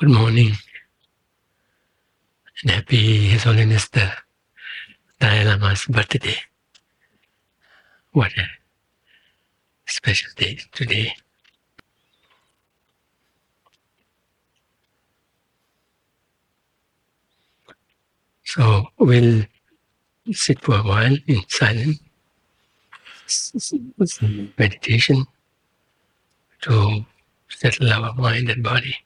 Good morning and happy His Holiness the Dalai Lama's birthday. What a special day today. So we'll sit for a while in silence, meditation to settle our mind and body.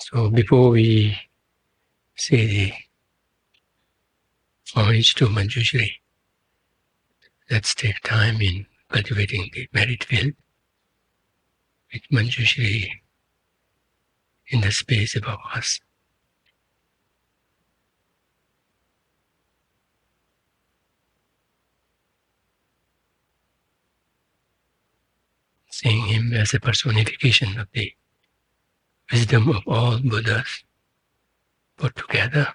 So before we say the homage to Manjushri, let's take time in cultivating the merit field with Manjushri in the space above us. Seeing him as a personification of the wisdom of all Buddhas put together.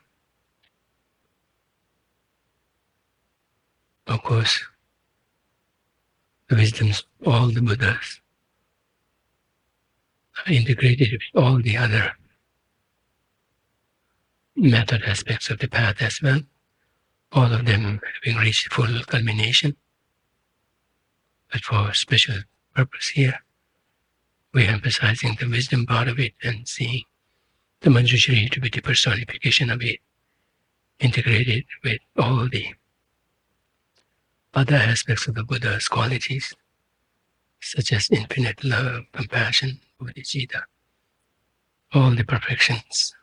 Of course, the wisdoms of all the Buddhas are integrated with all the other method aspects of the path as well, all of them having reached full culmination. But for special purpose here, we're emphasizing the wisdom part of it and seeing the Manjushri to be the personification of it, integrated with all the other aspects of the Buddha's qualities, such as infinite love, compassion, bodhicitta, all the perfections.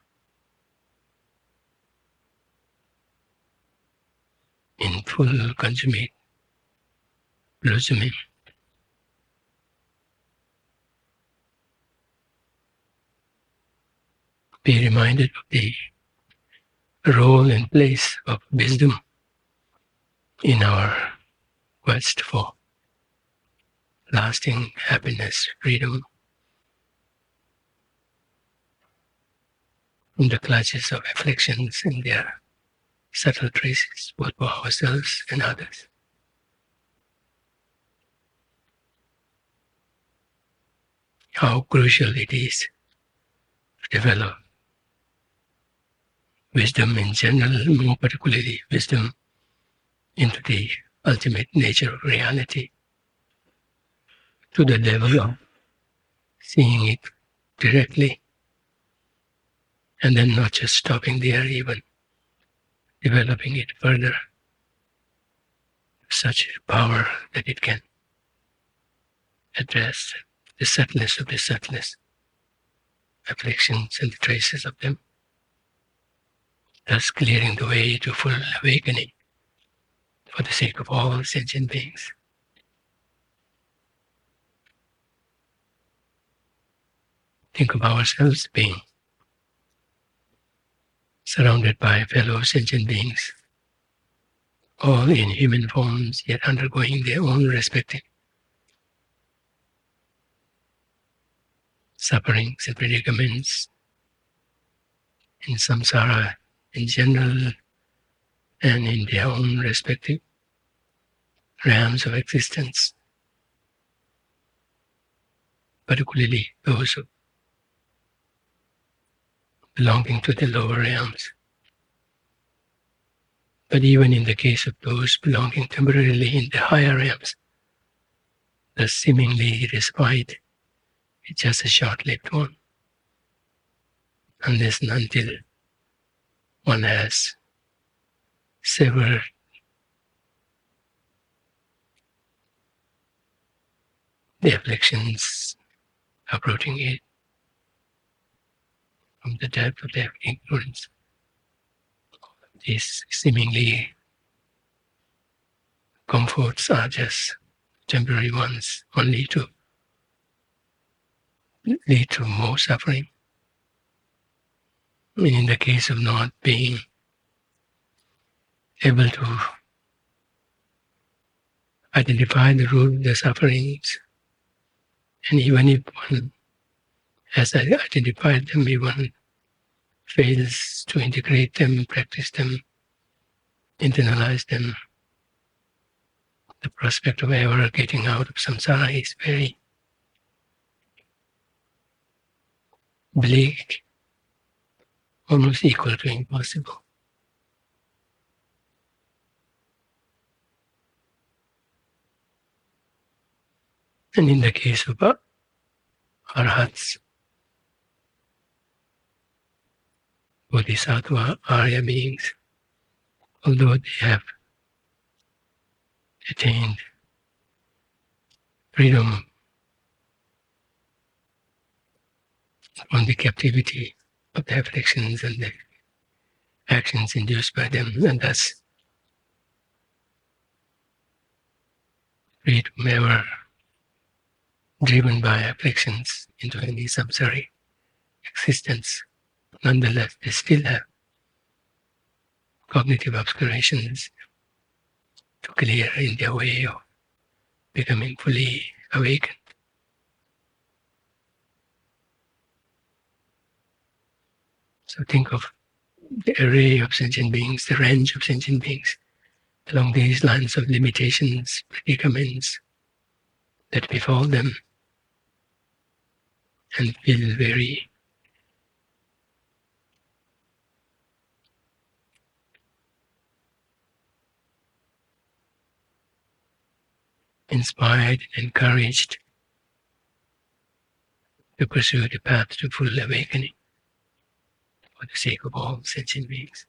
In full consummate blossoming. Be reminded of the role and place of wisdom in our quest for lasting happiness, freedom from the clutches of afflictions and their subtle traces, both for ourselves and others. How crucial it is to develop wisdom in general, more particularly wisdom into the ultimate nature of reality. To the level of seeing it directly and then not just stopping there, even developing it further, such power that it can address the subtleness of the subtleness, afflictions and the traces of them thus clearing the way to full awakening for the sake of all sentient beings. Think of ourselves being surrounded by fellow sentient beings, all in human forms, yet undergoing their own respective sufferings and predicaments in samsara in general and in their own respective realms of existence, particularly those belonging to the lower realms. But even in the case of those belonging temporarily in the higher realms, the seemingly respite is just a short lived one. Unless and until one has several the afflictions approaching it from the depth of their ignorance. These seemingly comforts are just temporary ones, only to lead to more suffering. In the case of not being able to identify the root of the sufferings, and even if one has identified them, even fails to integrate them, practice them, internalize them, the prospect of ever getting out of samsara is very bleak, almost equal to impossible. And in the case of our arhats, bodhisattva, Arya beings, although they have attained freedom from the captivity of the afflictions and the actions induced by them, and thus freed from ever driven by afflictions into any samsaric existence. Nonetheless, they still have cognitive obscurations to clear in their way of becoming fully awakened. So think of the array of sentient beings, the range of sentient beings along these lines of limitations, predicaments that befall them and feel very inspired, encouraged to pursue the path to full awakening for the sake of all sentient beings.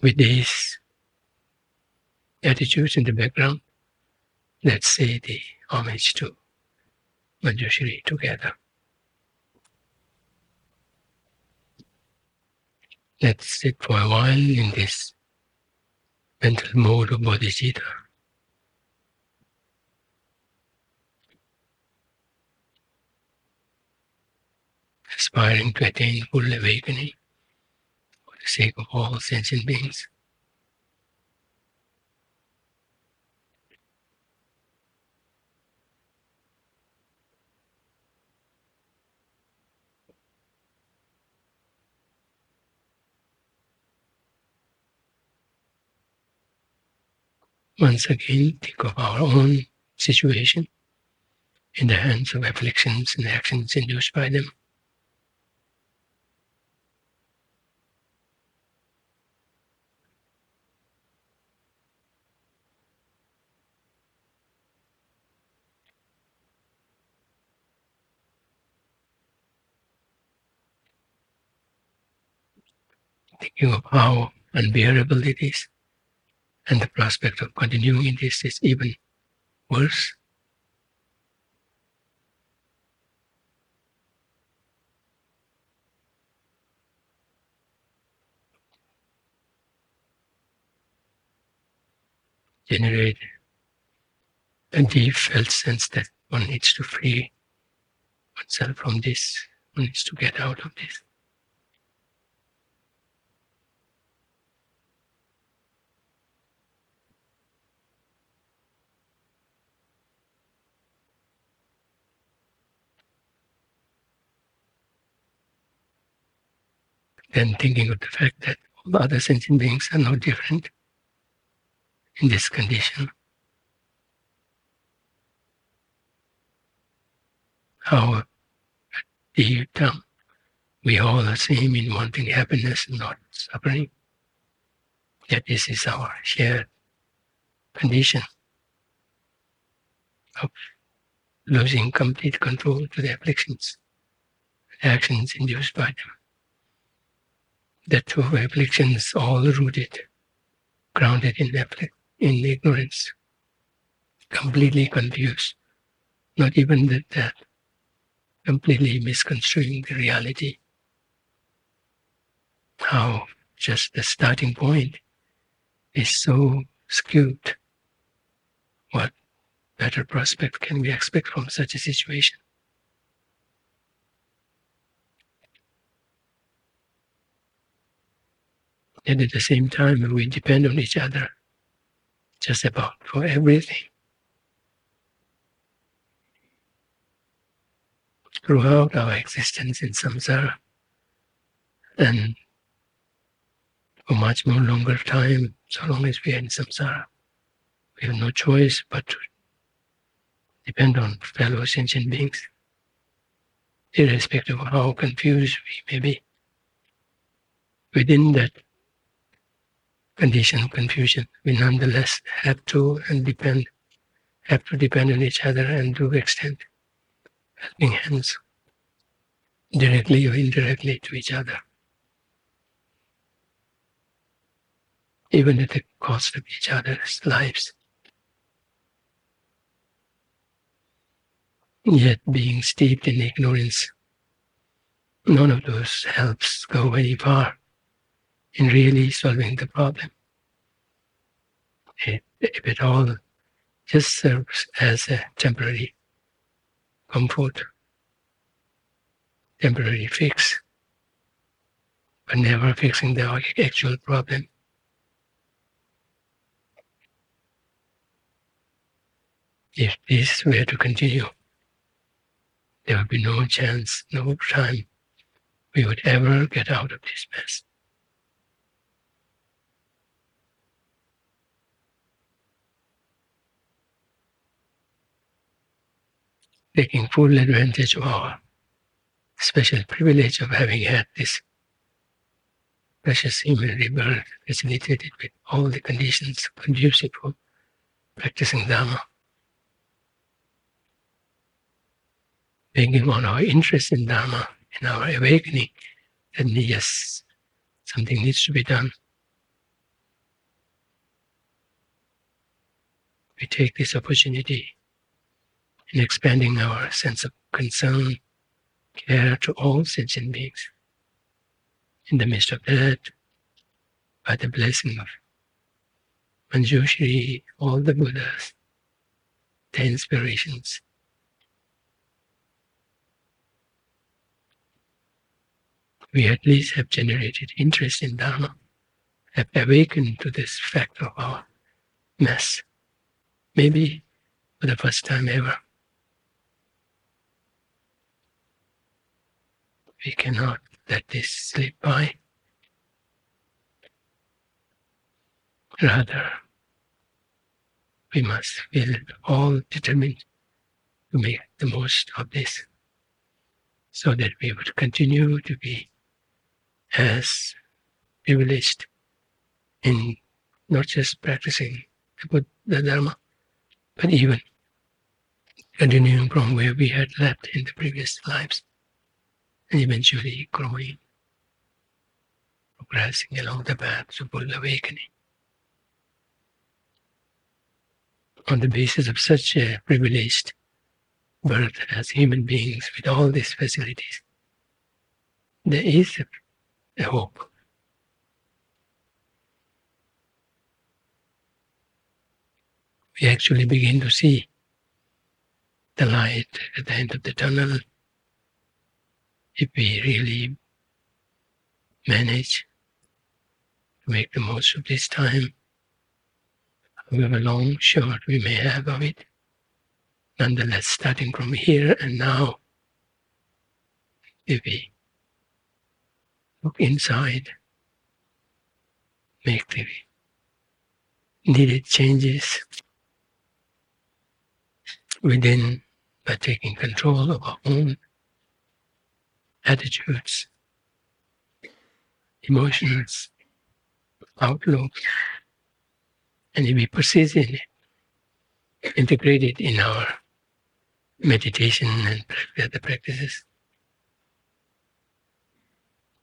With these attitudes in the background, let's say the homage to Manjushri together. Let's sit for a while in this mental mode of bodhicitta. Aspiring to attain full awakening for the sake of all sentient beings. Once again, think of our own situation in the hands of afflictions and actions induced by them. Thinking of how unbearable it is and the prospect of continuing in this is even worse. Generate a deep felt sense that one needs to free oneself from this, one needs to get out of this. And thinking of the fact that all other sentient beings are no different in this condition. how deep down we all are same in wanting happiness and not suffering. Yet this is our shared condition of losing complete control to the afflictions, actions induced by them. The two afflictions all rooted, grounded in, in ignorance, completely confused, not even that completely misconstruing the reality. How just the starting point is so skewed. What better prospect can we expect from such a situation? And at the same time, we depend on each other just about for everything. Throughout our existence in samsara, and for much more longer time, so long as we are in samsara. We have no choice but to depend on fellow sentient beings, irrespective of how confused we may be. Within that condition of confusion, we nonetheless have to and depend, have to depend on each other and to extend helping hands directly or indirectly to each other. even at the cost of each other's lives. Yet, being steeped in ignorance, none of those helps go very far in really solving the problem. If it all just serves as a temporary comfort, temporary fix, but never fixing the actual problem. If this were to continue, there would be no chance, no time we would ever get out of this mess. Taking full advantage of our special privilege of having had this precious human rebirth facilitated with all the conditions conducive for practicing Dharma. bringing on our interest in Dharma and our awakening, then yes, something needs to be done. We take this opportunity in expanding our sense of concern, care to all sentient beings. In the midst of that, by the blessing of Manjushri, all the Buddhas, the inspirations, we at least have generated interest in Dharma, have awakened to this fact of our mess, maybe for the first time ever. We cannot let this slip by. Rather, we must feel all determined to make the most of this so that we would continue to be as privileged in not just practicing the Dharma, but even continuing from where we had left in the previous lives and eventually growing, progressing along the path to full awakening. On the basis of such a privileged birth as human beings with all these facilities, there is a hope. We actually begin to see the light at the end of the tunnel if we really manage to make the most of this time, however long, short we may have of it. Nonetheless, starting from here and now, if we look inside, make the needed changes within by taking control of our own attitudes, emotions, outlook, and if we persist in it, integrate it in our meditation and other practices,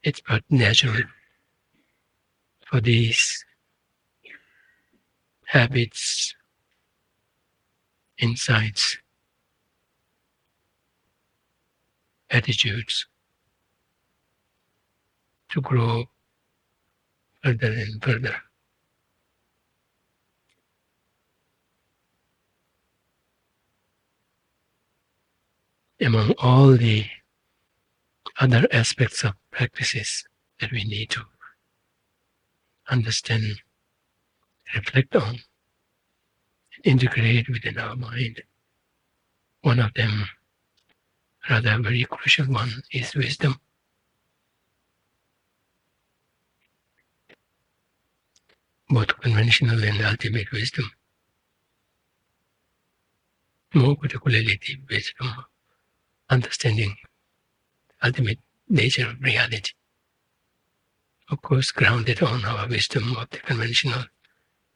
it's but natural for these habits, insights, attitudes to grow further and further. Among all the other aspects of practices that we need to understand, reflect on, and integrate within our mind. One of them, rather very crucial one, is wisdom. Both conventional and ultimate wisdom. More particularly the wisdom, understanding ultimate nature of reality. Of course, grounded on our wisdom of the conventional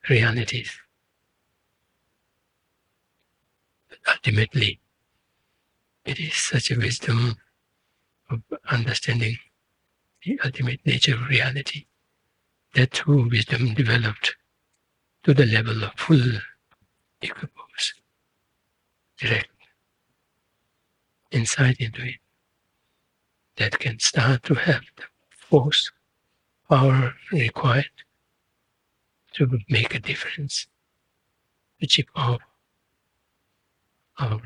realities. But ultimately, it is such a wisdom of understanding the ultimate nature of reality that true wisdom developed to the level of full equipoise, direct insight into it that can start to have the force, power required to make a difference, to chip off our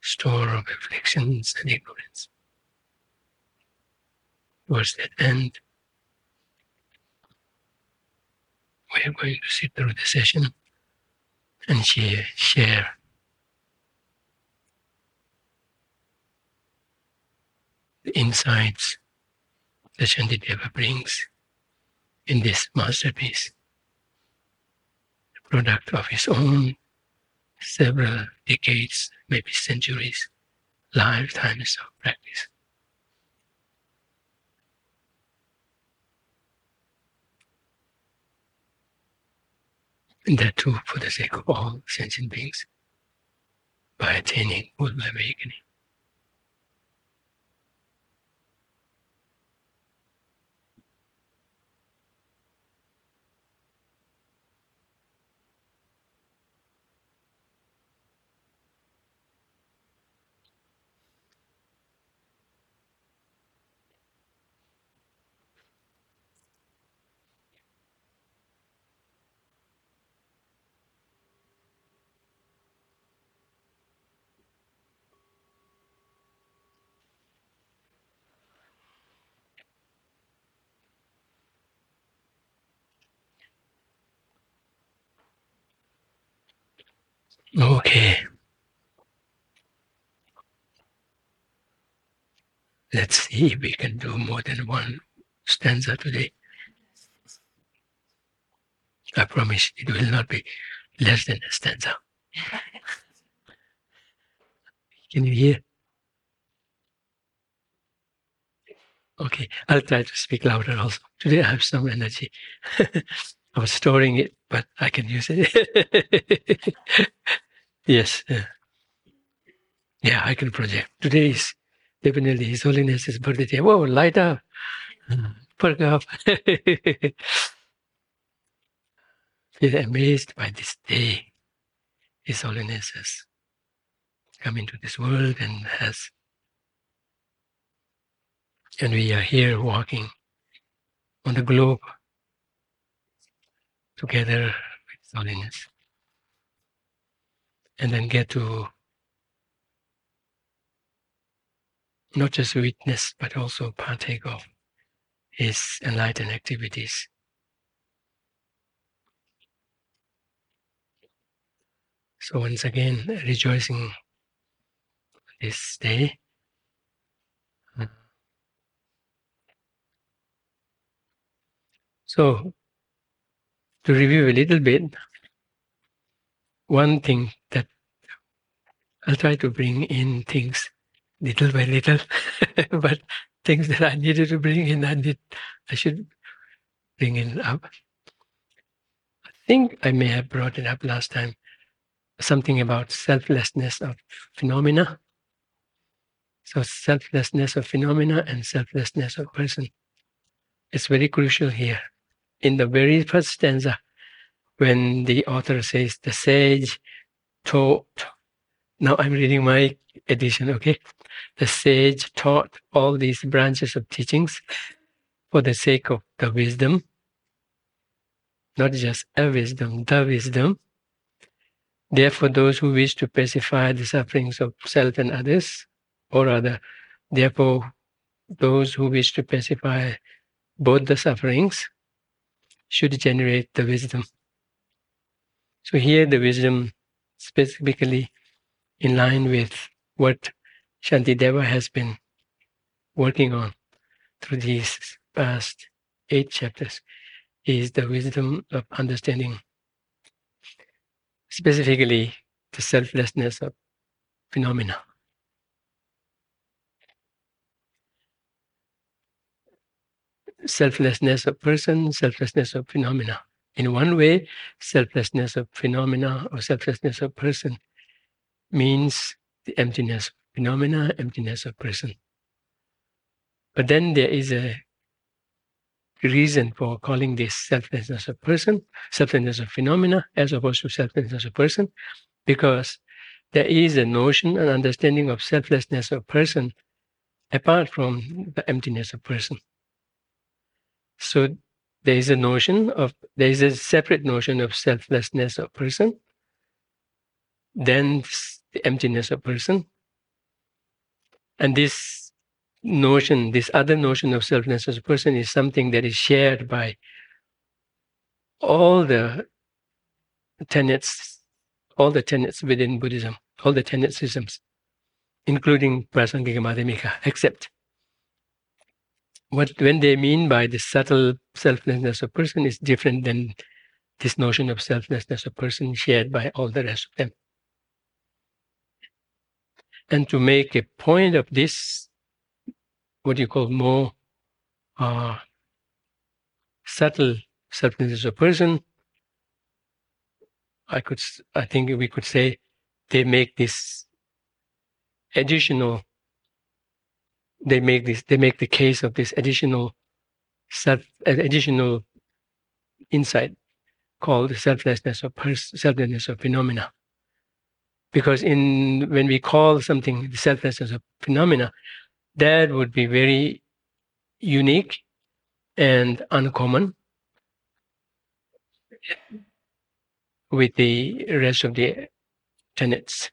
store of afflictions and ignorance. Towards that end, we are going to sit through the session and share, share the insights that Shantideva brings in this masterpiece, the product of his own several decades, maybe centuries, lifetimes of practice. And that too for the sake of all sentient beings by attaining full awakening. Okay. Let's see if we can do more than one stanza today. I promise it will not be less than a stanza. Can you hear? Okay, I'll try to speak louder also. Today I have some energy. I was storing it, but I can use it. yes. Yeah. I can project. Today is definitely His Holiness's birthday. Whoa, light up. Perk up. Feel amazed by this day. His Holiness has come into this world and has and we are here walking on the globe together with holiness. And then get to not just witness, but also partake of his enlightened activities. So once again, rejoicing this day. So to review a little bit, one thing that I'll try to bring in things little by little, but things that I needed to bring in, I did, I should bring it up. I think I may have brought it up last time. Something about selflessness of phenomena. So selflessness of phenomena and selflessness of person. It's very crucial here. In the very first stanza, when the author says the sage taught now I'm reading my edition, okay? The sage taught all these branches of teachings for the sake of the wisdom, not just a wisdom, the wisdom. Therefore, those who wish to pacify the sufferings of self and others, or rather, therefore, those who wish to pacify both the sufferings should generate the wisdom. So here the wisdom specifically in line with what Shantideva has been working on through these past eight chapters is the wisdom of understanding, specifically the selflessness of phenomena. Selflessness of person, selflessness of phenomena. In one way, selflessness of phenomena or selflessness of person means the emptiness of phenomena, emptiness of person. But then there is a reason for calling this selflessness of person, selflessness of phenomena, as opposed to selflessness of person, because there is a notion and understanding of selflessness of person apart from the emptiness of person. So there is a notion of there is a separate notion of selflessness of person. Then the emptiness of person. And this notion, this other notion of selflessness of person is something that is shared by all the tenets, all the tenets within Buddhism, all the tenet systems, including Prasangika Madhyamika, except what when they mean by the subtle selflessness of person is different than this notion of selflessness of person shared by all the rest of them. And to make a point of this, what you call more uh, subtle selflessness of person, I could, I think we could say they make this additional, they make this, they make the case of this additional self, additional insight called selflessness of pers- selflessness of phenomena. Because in when we call something the selflessness of phenomena, that would be very unique and uncommon with the rest of the tenets.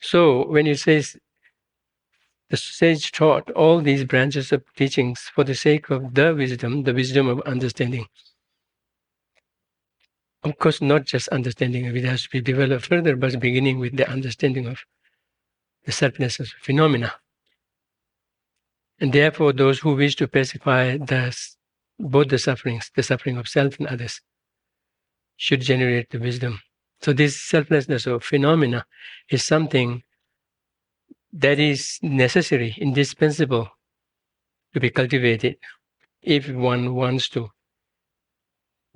So when it says the sage taught all these branches of teachings for the sake of the wisdom, the wisdom of understanding of course, not just understanding it has to be developed further, but beginning with the understanding of the selfness of phenomena. And therefore, those who wish to pacify the, both the sufferings, the suffering of self and others, should generate the wisdom. So, this selflessness or phenomena is something that is necessary, indispensable to be cultivated if one wants to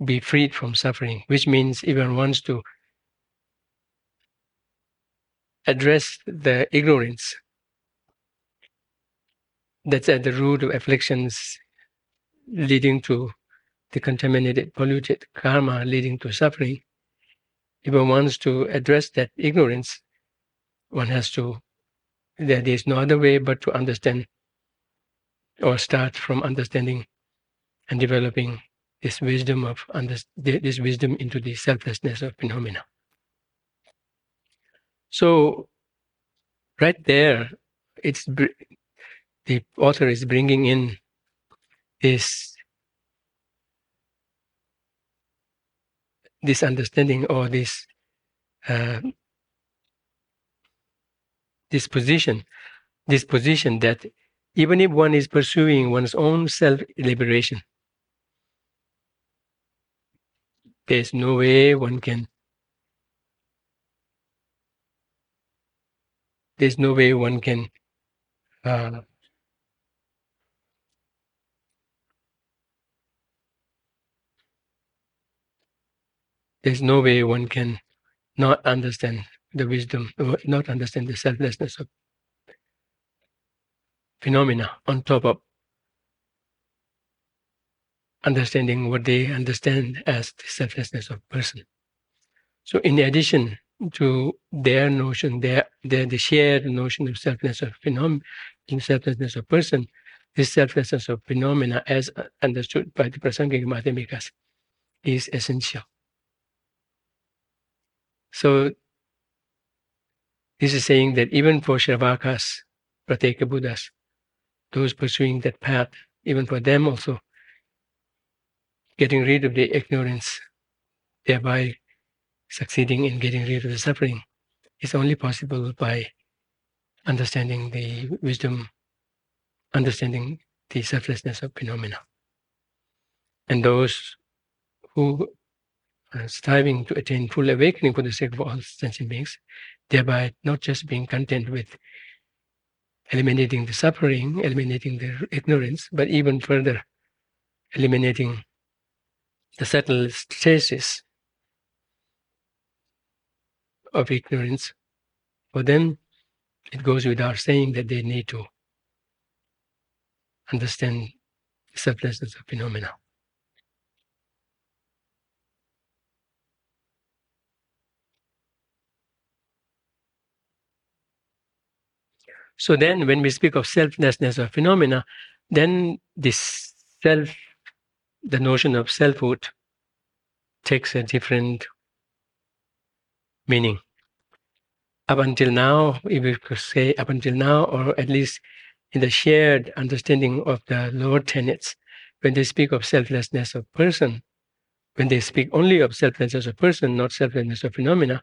be freed from suffering, which means if one wants to address the ignorance that's at the root of afflictions leading to the contaminated, polluted karma leading to suffering. If one wants to address that ignorance, one has to, there is no other way but to understand or start from understanding and developing this wisdom of under, this wisdom into the selflessness of phenomena. So, right there, it's the author is bringing in this this understanding or this uh, this position, this position that even if one is pursuing one's own self liberation, there's no way one can. There's no way one can uh, there's no way one can not understand the wisdom, not understand the selflessness of phenomena on top of understanding what they understand as the selflessness of person. So in addition to their notion, their, their the shared notion of selflessness of phenomena, selflessness of person, this selflessness of phenomena as understood by the Prasangika Madhyamikas is essential. So this is saying that even for Shravakas, Pratyeka Buddhas, those pursuing that path, even for them also, getting rid of the ignorance, thereby succeeding in getting rid of the suffering, is only possible by understanding the wisdom, understanding the selflessness of phenomena. And those who Uh, striving to attain full awakening for the sake of all sentient beings, thereby not just being content with eliminating the suffering, eliminating the ignorance, but even further eliminating the subtle traces of ignorance. For them, it goes without saying that they need to understand the selflessness of phenomena. So then, when we speak of selflessness or phenomena, then this self, the notion of selfhood, takes a different meaning. Up until now, if we could say up until now, or at least in the shared understanding of the lower tenets, when they speak of selflessness of person, when they speak only of selflessness of person, not selflessness of phenomena,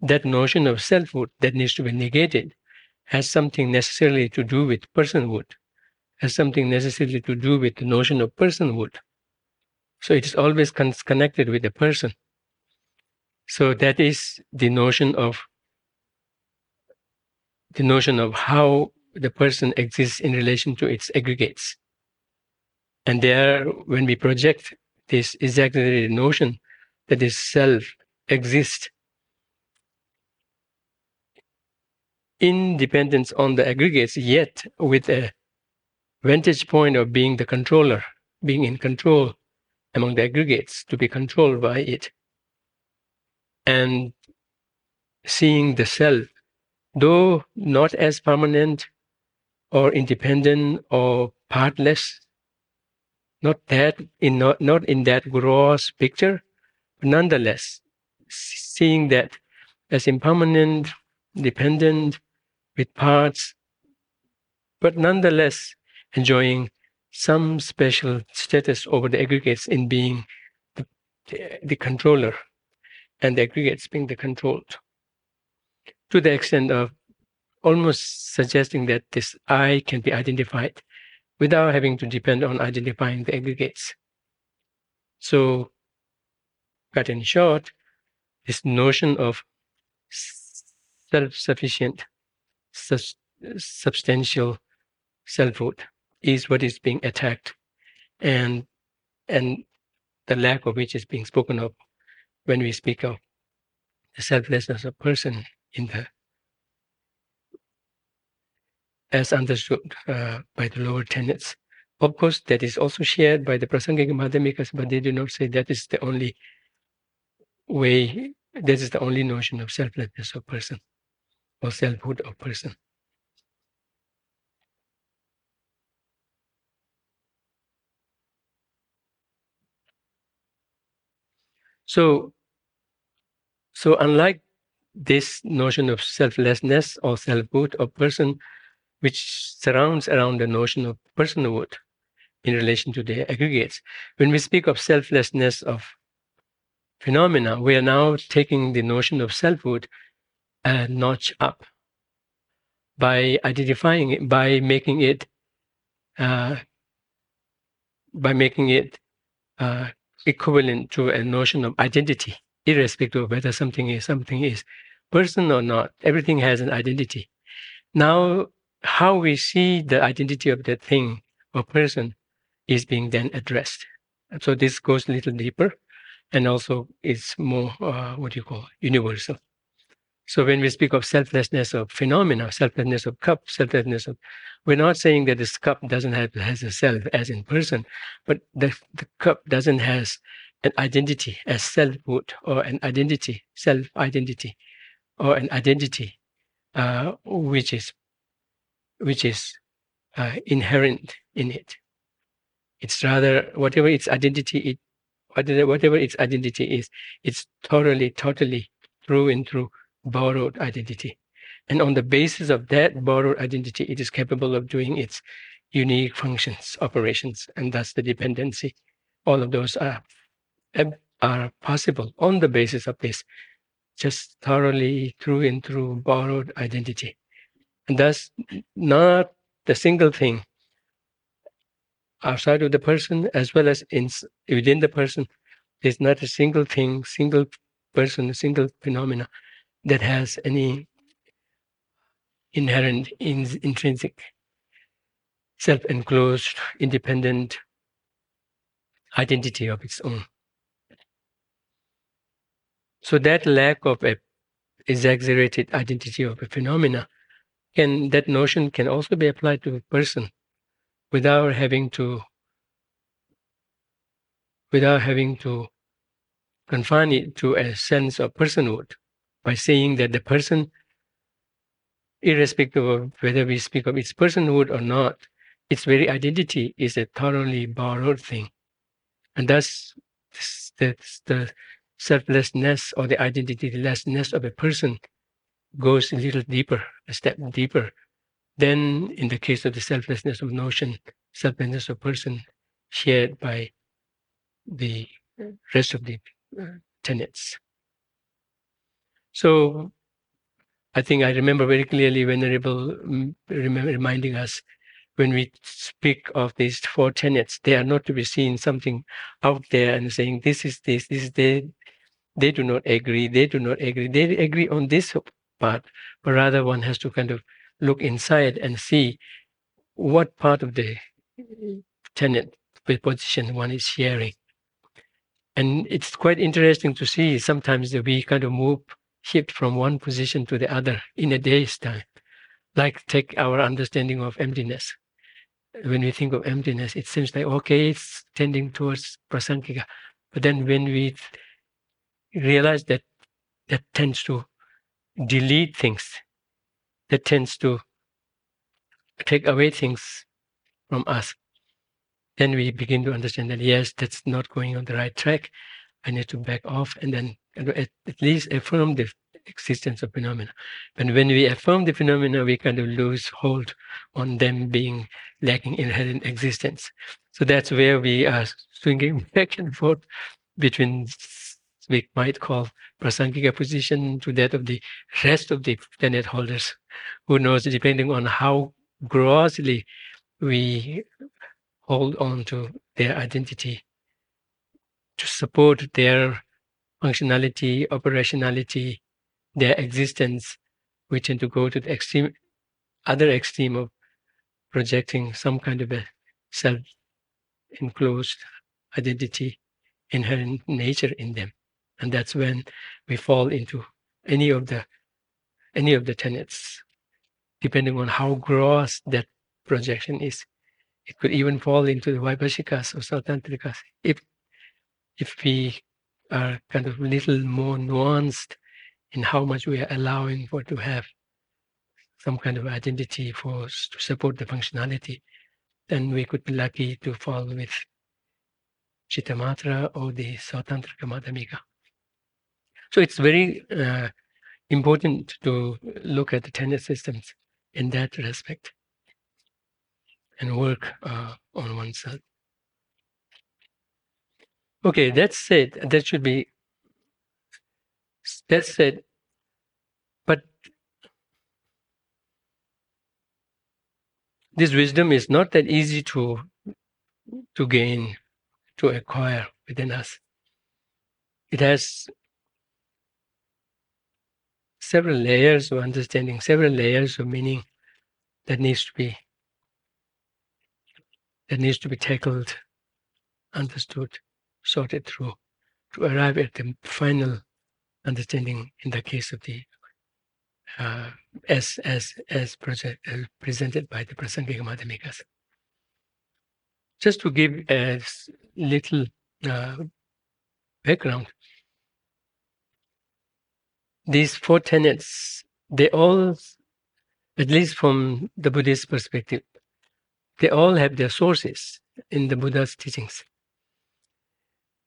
that notion of selfhood that needs to be negated has something necessarily to do with personhood, has something necessarily to do with the notion of personhood. So it is always con- connected with the person. So that is the notion of the notion of how the person exists in relation to its aggregates. And there, when we project this exactly the notion that this self exists independence on the aggregates, yet with a vantage point of being the controller, being in control among the aggregates, to be controlled by it. And seeing the self, though not as permanent or independent or partless, not that in not, not in that gross picture, but nonetheless, seeing that as impermanent, dependent, with parts, but nonetheless enjoying some special status over the aggregates in being the, the controller and the aggregates being the controlled to the extent of almost suggesting that this I can be identified without having to depend on identifying the aggregates. So, cut in short, this notion of self sufficient substantial selfhood is what is being attacked and and the lack of which is being spoken of when we speak of the selflessness of person in the as understood uh, by the lower tenets. Of course, that is also shared by the Prasangika Madhyamikas, but they do not say that is the only way, that is the only notion of selflessness of person or selfhood of person. So, so unlike this notion of selflessness or selfhood of person, which surrounds around the notion of personhood in relation to the aggregates, when we speak of selflessness of phenomena, we are now taking the notion of selfhood a notch up by identifying it, by making it, uh, by making it uh, equivalent to a notion of identity, irrespective of whether something is something is person or not. Everything has an identity, Now, how we see the identity of that thing or person is being then addressed. So this goes a little deeper and also is more, uh, what do you call, universal. So when we speak of selflessness of phenomena, selflessness of cup, selflessness of, we're not saying that this cup doesn't have has a self as in person, but the, the cup doesn't has an identity as selfhood or an identity, self identity, or an identity uh, which is which is uh, inherent in it. It's rather whatever its identity it whatever, its identity is, it's totally, totally through and through borrowed identity. And on the basis of that borrowed identity, it is capable of doing its unique functions, operations, and thus the dependency. All of those are are possible on the basis of this, just thoroughly through and through borrowed identity. And thus, not the single thing outside of the person as well as in, within the person. There's not a single thing, single person, a single phenomena that has any inherent, in, intrinsic, self-enclosed, independent identity of its own. So that lack of a exaggerated identity of a phenomena can that notion can also be applied to a person without having to without having to confine it to a sense of personhood by saying that the person irrespective of whether we speak of its personhood or not its very identity is a thoroughly borrowed thing and thus the, the selflessness or the identitylessness of a person goes a little deeper a step deeper than in the case of the selflessness of notion, selflessness of person shared by the rest of the uh, tenets. So, I think I remember very clearly Venerable mm, reminding us when we speak of these four tenets, they are not to be seen something out there and saying this is this, this is they. They do not agree. They do not agree. They agree on this part, but rather one has to kind of look inside and see what part of the tenet position one is sharing. And it's quite interesting to see sometimes that we kind of move, shift from one position to the other in a day's time. Like take our understanding of emptiness. When we think of emptiness, it seems like, okay, it's tending towards prasangika. But then when we realize that that tends to delete things that tends to take away things from us, then we begin to understand that yes, that's not going on the right track. I need to back off and then at, at least affirm the existence of phenomena. But when we affirm the phenomena, we kind of lose hold on them being lacking inherent existence. So that's where we are swinging back and forth between we might call Prasangika position to that of the rest of the tenet holders. Who knows, depending on how grossly we hold on to their identity to support their functionality, operationality, their existence, we tend to go to the extreme, other extreme of projecting some kind of a self-enclosed identity, inherent nature in them. And that's when we fall into any of the any of the tenets. Depending on how gross that projection is it could even fall into the vaibhashikas or sautrantikas if if we are kind of a little more nuanced in how much we are allowing for to have some kind of identity for to support the functionality, then we could be lucky to fall with Chittamatra or the Svatantrika Madhyamika. So it's very uh, important to look at the tenet systems in that respect and work uh, on oneself. Okay, that's it. That should be that's it. But this wisdom is not that easy to to gain, to acquire within us. It has several layers of understanding, several layers of meaning, that needs to be that needs to be tackled, understood, sorted through to arrive at the final understanding in the case of the uh, as as as project, presented by the Prasangika Madhyamikas. Just to give a little uh, background, these four tenets, they all, at least from the Buddhist perspective, they all have their sources in the Buddha's teachings.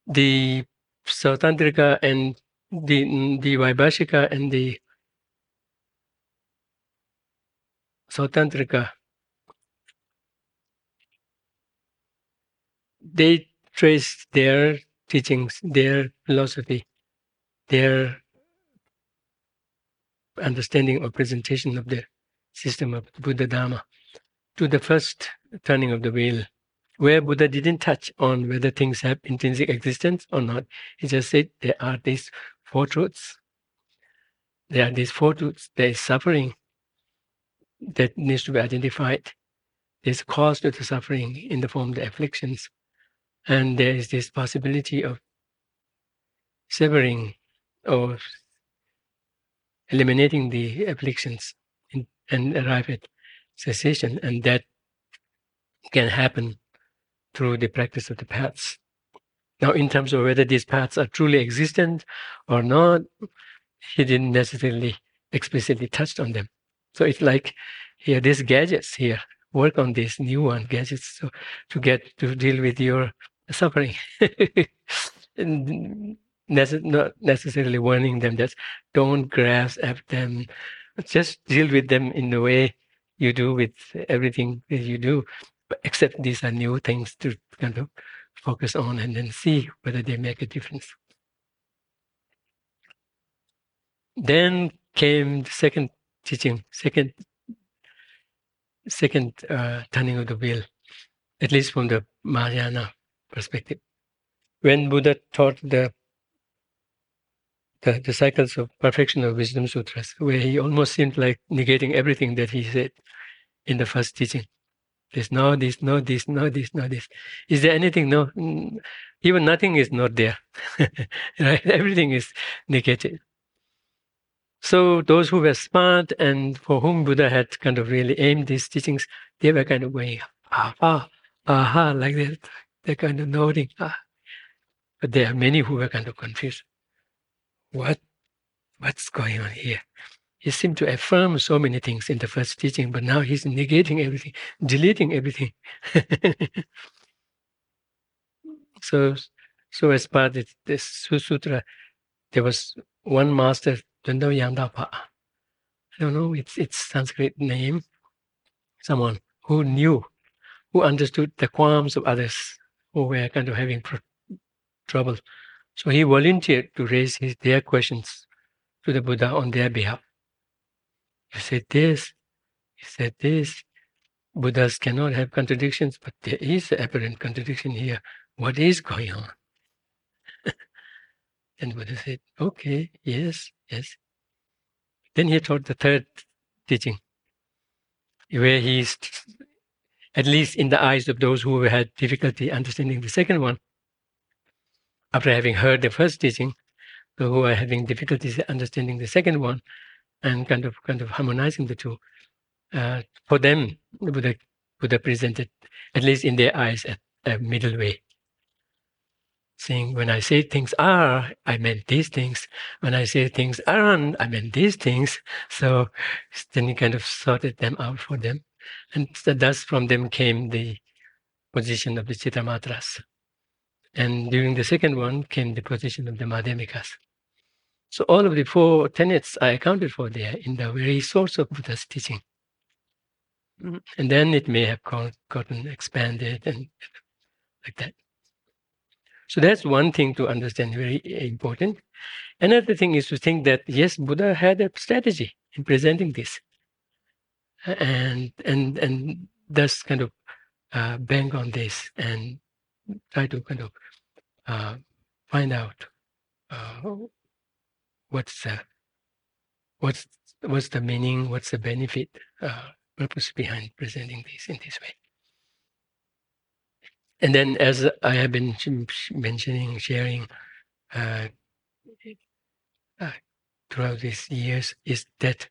The Sautrantika and the, the Vaibhashika and the Sautrantika, they trace their teachings, their philosophy, their understanding or presentation of the system of Buddha Dharma to the first turning of the wheel, where Buddha didn't touch on whether things have intrinsic existence or not. He just said there are these four truths. There are these four truths. There is suffering that needs to be identified. There's cause to the suffering in the form of the afflictions. And there is this possibility of severing or eliminating the afflictions in, and arrive at cessation. And that can happen through the practice of the paths. Now, in terms of whether these paths are truly existent or not, he didn't necessarily explicitly touch on them. So it's like here, these gadgets here, work on these new one gadgets so, to get to deal with your suffering. Nece- not necessarily warning them that don't grasp at them, just deal with them in the way you do with everything that you do. Except these are new things to kind of focus on and then see whether they make a difference. Then came the second teaching, second second uh, turning of the wheel, at least from the Mahayana perspective. When Buddha taught the the, the cycles of perfection of wisdom sutras, where he almost seemed like negating everything that he said in the first teaching. There's no this, no this, no this, no this. Is there anything? No, even nothing is not there. right? Everything is negated. So those who were smart and for whom Buddha had kind of really aimed these teachings, they were kind of going, aha, aha, like that. They're kind of nodding. Ah. But there are many who were kind of confused. What, what's going on here? He seemed to affirm so many things in the first teaching, but now he's negating everything, deleting everything. so, so as part of this sutra, there was one master Dundam Yamdapa. I don't know, it's its Sanskrit name. Someone who knew, who understood the qualms of others who were kind of having trouble. So he volunteered to raise his, their questions to the Buddha on their behalf. He said this, you said this. Buddhas cannot have contradictions, but there is apparent contradiction here. What is going on? and Buddha said, okay, yes, Yes. Then he taught the third teaching, where he's, at least in the eyes of those who had difficulty understanding the second one, after having heard the first teaching, who are having difficulties understanding the second one, and kind of kind of harmonizing the two, uh, for them, the Buddha, Buddha presented, at least in their eyes, a, a middle way saying when I say things are, I meant these things. When I say things aren't, I meant these things. So then he kind of sorted them out for them. And thus from them came the position of the Chittamatras. And during the second one came the position of the Madhyamikas. So all of the four tenets are accounted for there in the very source of Buddha's teaching. And then it may have gotten expanded and like that. So that's one thing to understand, very important. Another thing is to think that yes, Buddha had a strategy in presenting this, and and and thus kind of uh, bang on this and try to kind of uh, find out uh, what's the what's what's the meaning, what's the benefit, uh, purpose behind presenting this in this way. And then, as I have been mentioning, sharing uh, uh, throughout these years, is that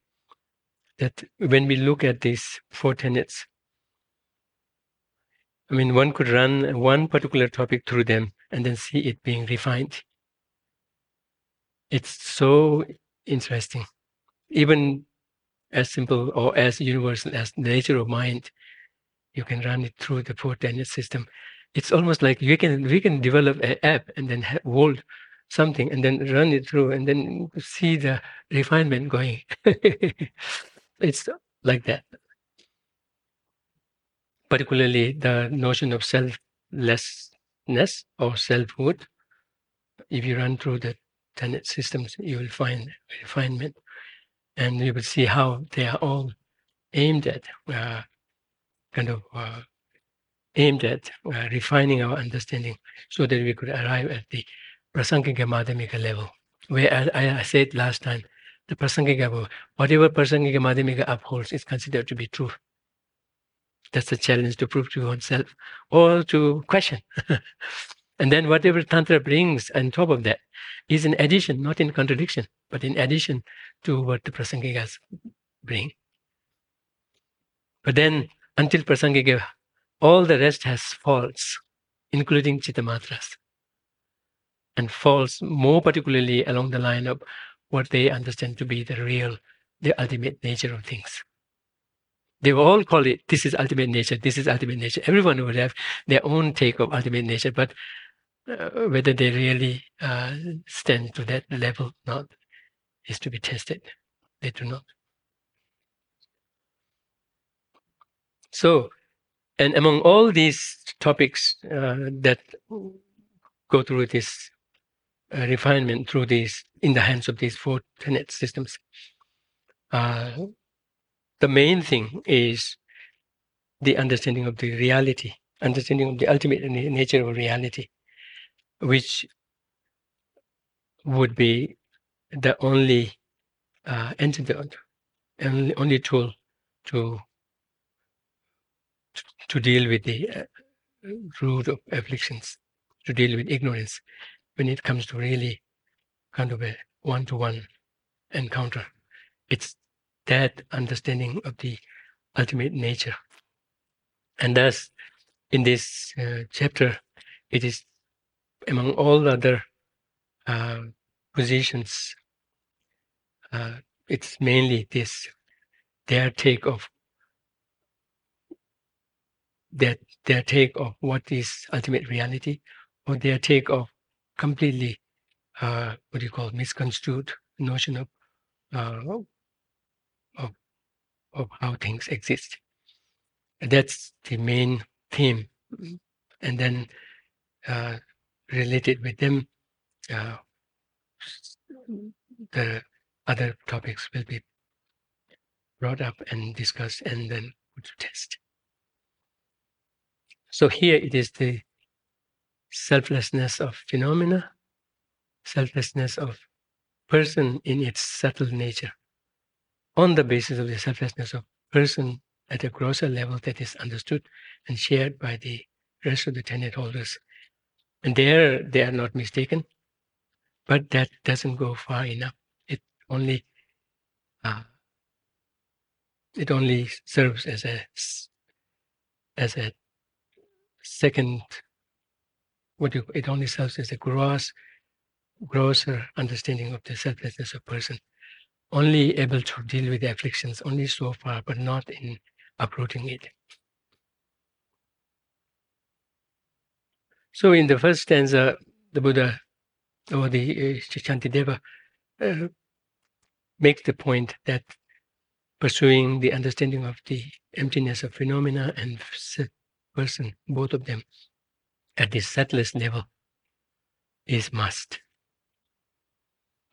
that when we look at these four tenets, I mean, one could run one particular topic through them and then see it being refined. It's so interesting. Even as simple or as universal as the nature of mind, you can run it through the four tenet system. It's almost like we can we can develop an app and then hold something and then run it through and then see the refinement going. it's like that. Particularly the notion of selflessness or selfhood. If you run through the tenet systems, you will find refinement. And you will see how they are all aimed at uh, kind of uh, aimed at uh, refining our understanding so that we could arrive at the prasangika madhyamika level where I, I said last time the prasangika whatever prasangika madhyamika upholds is considered to be true. That's a challenge to prove to oneself or to question and then whatever tantra brings on top of that is in addition not in contradiction but in addition to what the prasangikas bring. But then, until prasangika, all the rest has faults, including chittamatras, and faults more particularly along the line of what they understand to be the real, the ultimate nature of things. They will all call it, this is ultimate nature, this is ultimate nature. Everyone would have their own take of ultimate nature, but uh, whether they really uh, stand to that level, or not, is to be tested. They do not. So, and among all these topics uh, that go through this uh, refinement through these in the hands of these four tenet systems, uh, the main thing is the understanding of the reality, understanding of the ultimate nature of reality, which would be the only uh, antidote and only tool to to deal with the uh, root of afflictions, to deal with ignorance when it comes to really kind of a one-to-one encounter. It's that understanding of the ultimate nature. And thus, in this uh, chapter, it is among all other uh, positions uh, it's mainly this their take of their their take of what is ultimate reality, or their take of completely uh, what do you call misconstrued notion of uh, of of how things exist. That's the main theme, and then uh, related with them, uh, the other topics will be brought up and discussed and then put to test. So here it is the selflessness of phenomena, selflessness of person in its subtle nature. On the basis of the selflessness of person at a grosser level that is understood and shared by the rest of the tenet holders. And there they are not mistaken, but that doesn't go far enough. It only uh, it only serves as a as a second what you, it only serves as a gross grosser understanding of the selflessness of person. Only able to deal with the afflictions only so far but not in uprooting it so in the first stanza the buddha or the uh, Shantideva uh, makes the point that pursuing the understanding of the emptiness of phenomena and person, both of them, at the subtlest level, is must.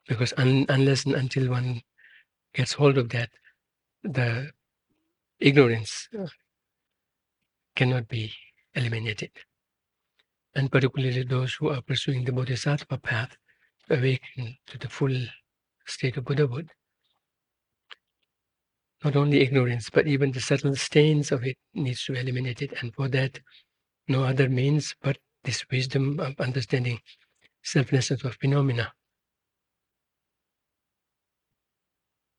Because un- unless and until one gets hold of that, the ignorance uh, cannot be eliminated. And particularly those who are pursuing the Bodhisattva path, awaken to the full state of Buddhahood, not only ignorance, but even the subtle stains of it needs to be eliminated. And for that, no other means but this wisdom of understanding selflessness of phenomena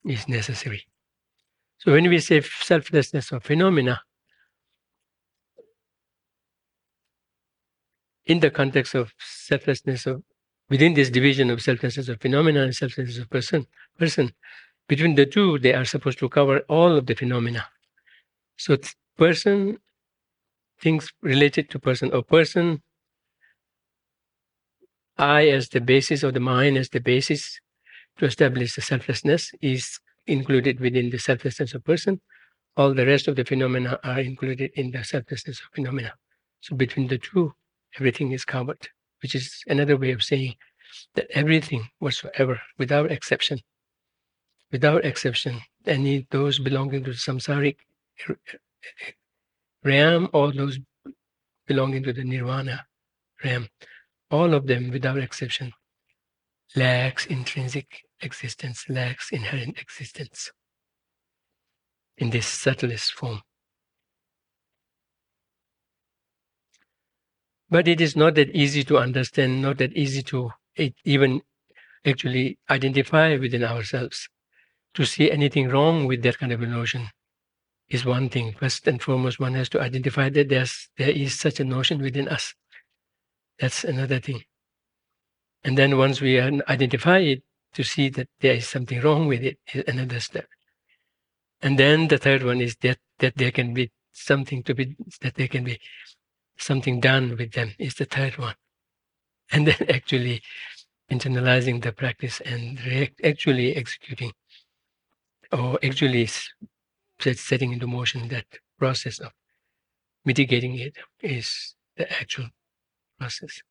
is necessary. So when we say selflessness of phenomena, in the context of selflessness of within this division of selflessness of phenomena and selflessness of person, person, between the two, they are supposed to cover all of the phenomena. So person, things related to person or person, I as the basis or the mind as the basis to establish the selflessness is included within the selflessness of person. All the rest of the phenomena are included in the selflessness of phenomena. So between the two, everything is covered, which is another way of saying that everything whatsoever, without exception, without exception, any those belonging to the samsaric realm or those belonging to the nirvana realm, all of them without exception lacks intrinsic existence, lacks inherent existence in this subtlest form. But it is not that easy to understand, not that easy to even actually identify within ourselves. To see anything wrong with that kind of a notion is one thing. First and foremost, one has to identify that there's there is such a notion within us. That's another thing. And then once we identify it, to see that there is something wrong with it is another step. And then the third one is that that there can be something to be that there can be something done with them is the third one. And then actually internalizing the practice and actually executing or actually setting into motion that process of mitigating it is the actual process.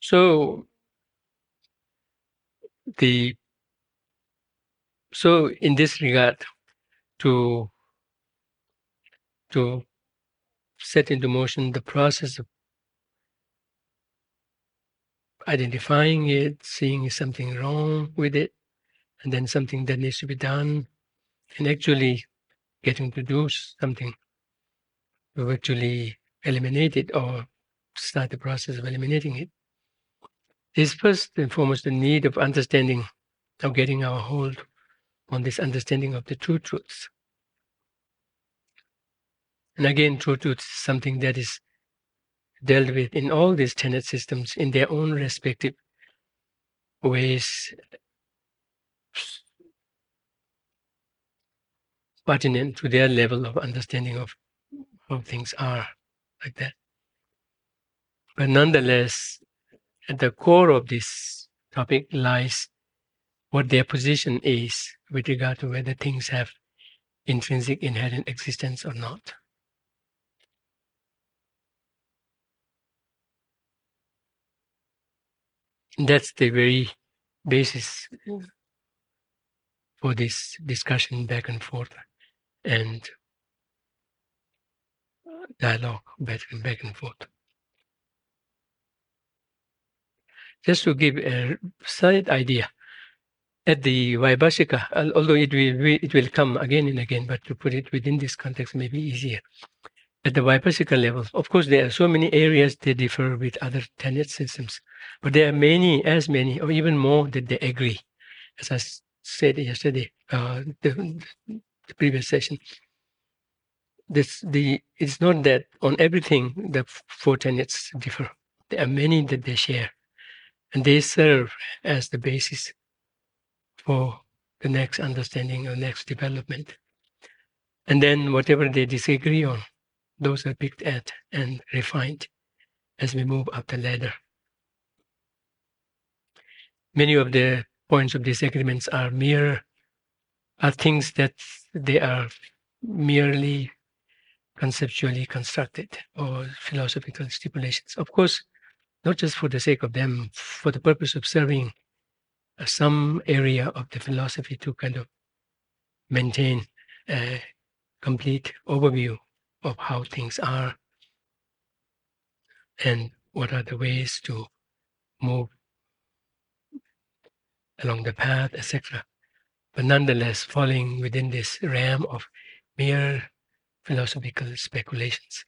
So the so in this regard, to to set into motion the process of identifying it, seeing something wrong with it, and then something that needs to be done, and actually getting to do something to actually eliminate it or start the process of eliminating it is first and foremost the need of understanding, of getting our hold on this understanding of the true truths. And again, truth is something that is dealt with in all these tenet systems in their own respective ways, pertinent to their level of understanding of how things are, like that. But nonetheless, at the core of this topic lies what their position is with regard to whether things have intrinsic inherent existence or not. That's the very basis mm-hmm. for this discussion back and forth and dialogue back and back and forth. just to give a slight idea, at the Vaibhashika, although it will it will come again and again, but to put it within this context may be easier. At the Vaibhashika level, of course, there are so many areas they differ with other tenet systems, but there are many, as many, or even more that they agree. As I said yesterday, uh, the, the previous session, this the it's not that on everything the four tenets differ. There are many that they share and they serve as the basis for the next understanding or next development. And then whatever they disagree on, those are picked at and refined as we move up the ladder. Many of the points of disagreements are mere are things that they are merely conceptually constructed or philosophical stipulations. Of course, not just for the sake of them, for the purpose of serving uh, some area of the philosophy to kind of maintain a complete overview of how things are and what are the ways to move along the path, etc. but nonetheless falling within this realm of mere philosophical speculations.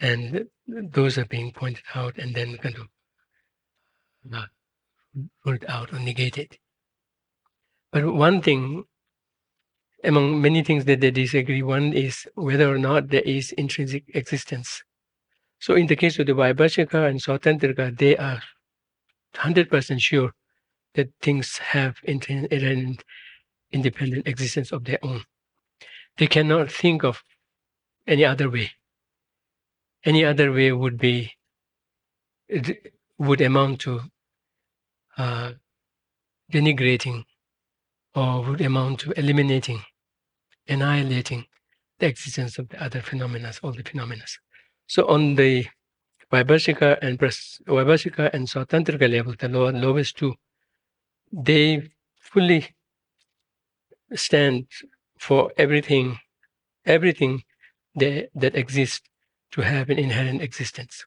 And those are being pointed out and then kind of not ruled out or negated. But one thing, among many things that they disagree, one is whether or not there is intrinsic existence. So in the case of the Vaibhashika and Svatantrika, they are 100% sure that things have inherent independent existence of their own. They cannot think of any other way. Any other way would be would amount to uh, denigrating or would amount to eliminating, annihilating the existence of the other phenomena, all the phenomena. So on the Vaibhashika and Vaibhashika and Svatantrika level, the low, lowest two, they fully stand for everything, everything that, that exists to have an inherent existence.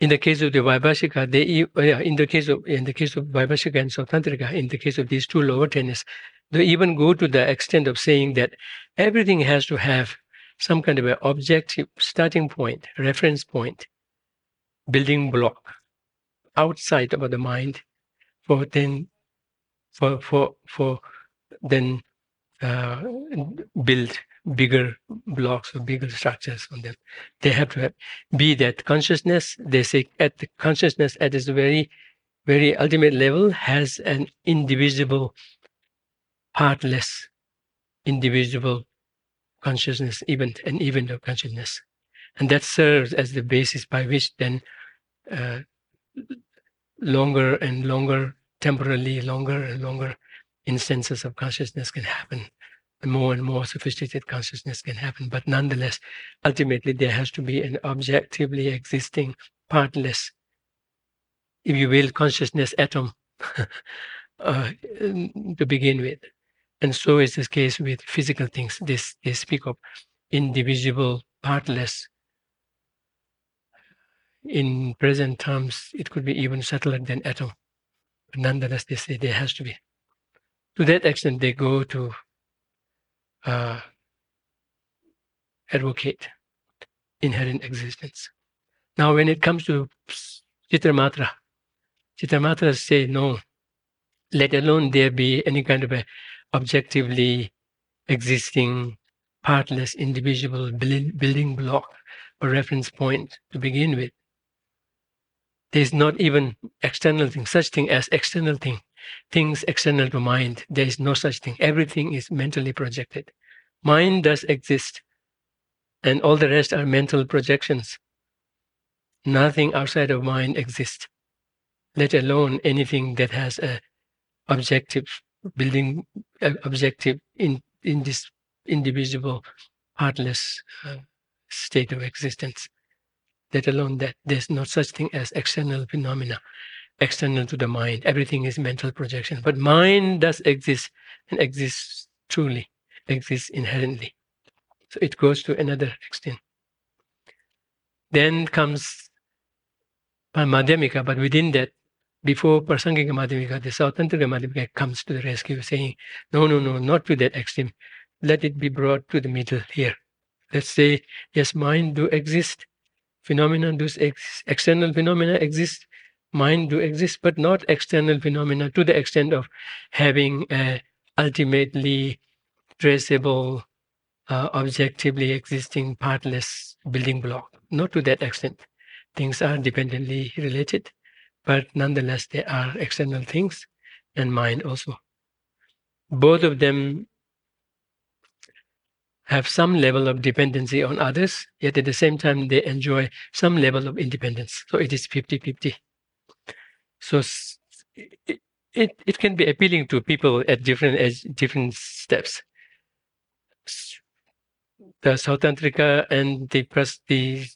In the case of the Vaibhashika, they, uh, in the case of in the case of Vaibhashika and Svatantrika, in the case of these two lower tenets, they even go to the extent of saying that everything has to have some kind of an objective starting point, reference point, building block outside of the mind for then for for for then uh, build bigger blocks or bigger structures on them. They have to have, be that consciousness. They say at the consciousness at its very, very ultimate level has an indivisible, partless, indivisible consciousness, even an event of consciousness, and that serves as the basis by which then uh, longer and longer, temporarily longer and longer instances of consciousness can happen more and more sophisticated consciousness can happen. But nonetheless, ultimately, there has to be an objectively existing, partless, if you will, consciousness atom uh, to begin with. And so is this case with physical things. This they speak of indivisible, partless. In present terms, it could be even subtler than atom. But nonetheless, they say there has to be. To that extent, they go to uh, advocate inherent existence. Now, when it comes to Chittamatra, Chittamatra say no, let alone there be any kind of a objectively existing, partless, indivisible building block or reference point to begin with. There's not even external thing, such thing as external thing things external to mind. There is no such thing. Everything is mentally projected. Mind does exist, and all the rest are mental projections. Nothing outside of mind exists, let alone anything that has a objective building, objective in in this indivisible, partless uh, state of existence. Let alone that there's no such thing as external phenomena external to the mind. Everything is mental projection. But mind does exist and exists truly, exists inherently. So it goes to another extent. Then comes Madhyamika, but within that, before Prasangika Madhyamika, the Svatantrika Madhyamika comes to the rescue, saying, no, no, no, not to that extreme. Let it be brought to the middle here. Let's say, yes, mind do exist, phenomena do exist, external phenomena exist, mind do exist, but not external phenomena to the extent of having a ultimately traceable, uh, objectively existing partless building block. Not to that extent. Things are dependently related, but nonetheless, they are external things and mind also. Both of them have some level of dependency on others, yet at the same time, they enjoy some level of independence. So it is 50 50. So it, it, it can be appealing to people at different at different steps. The Svatantrika and the the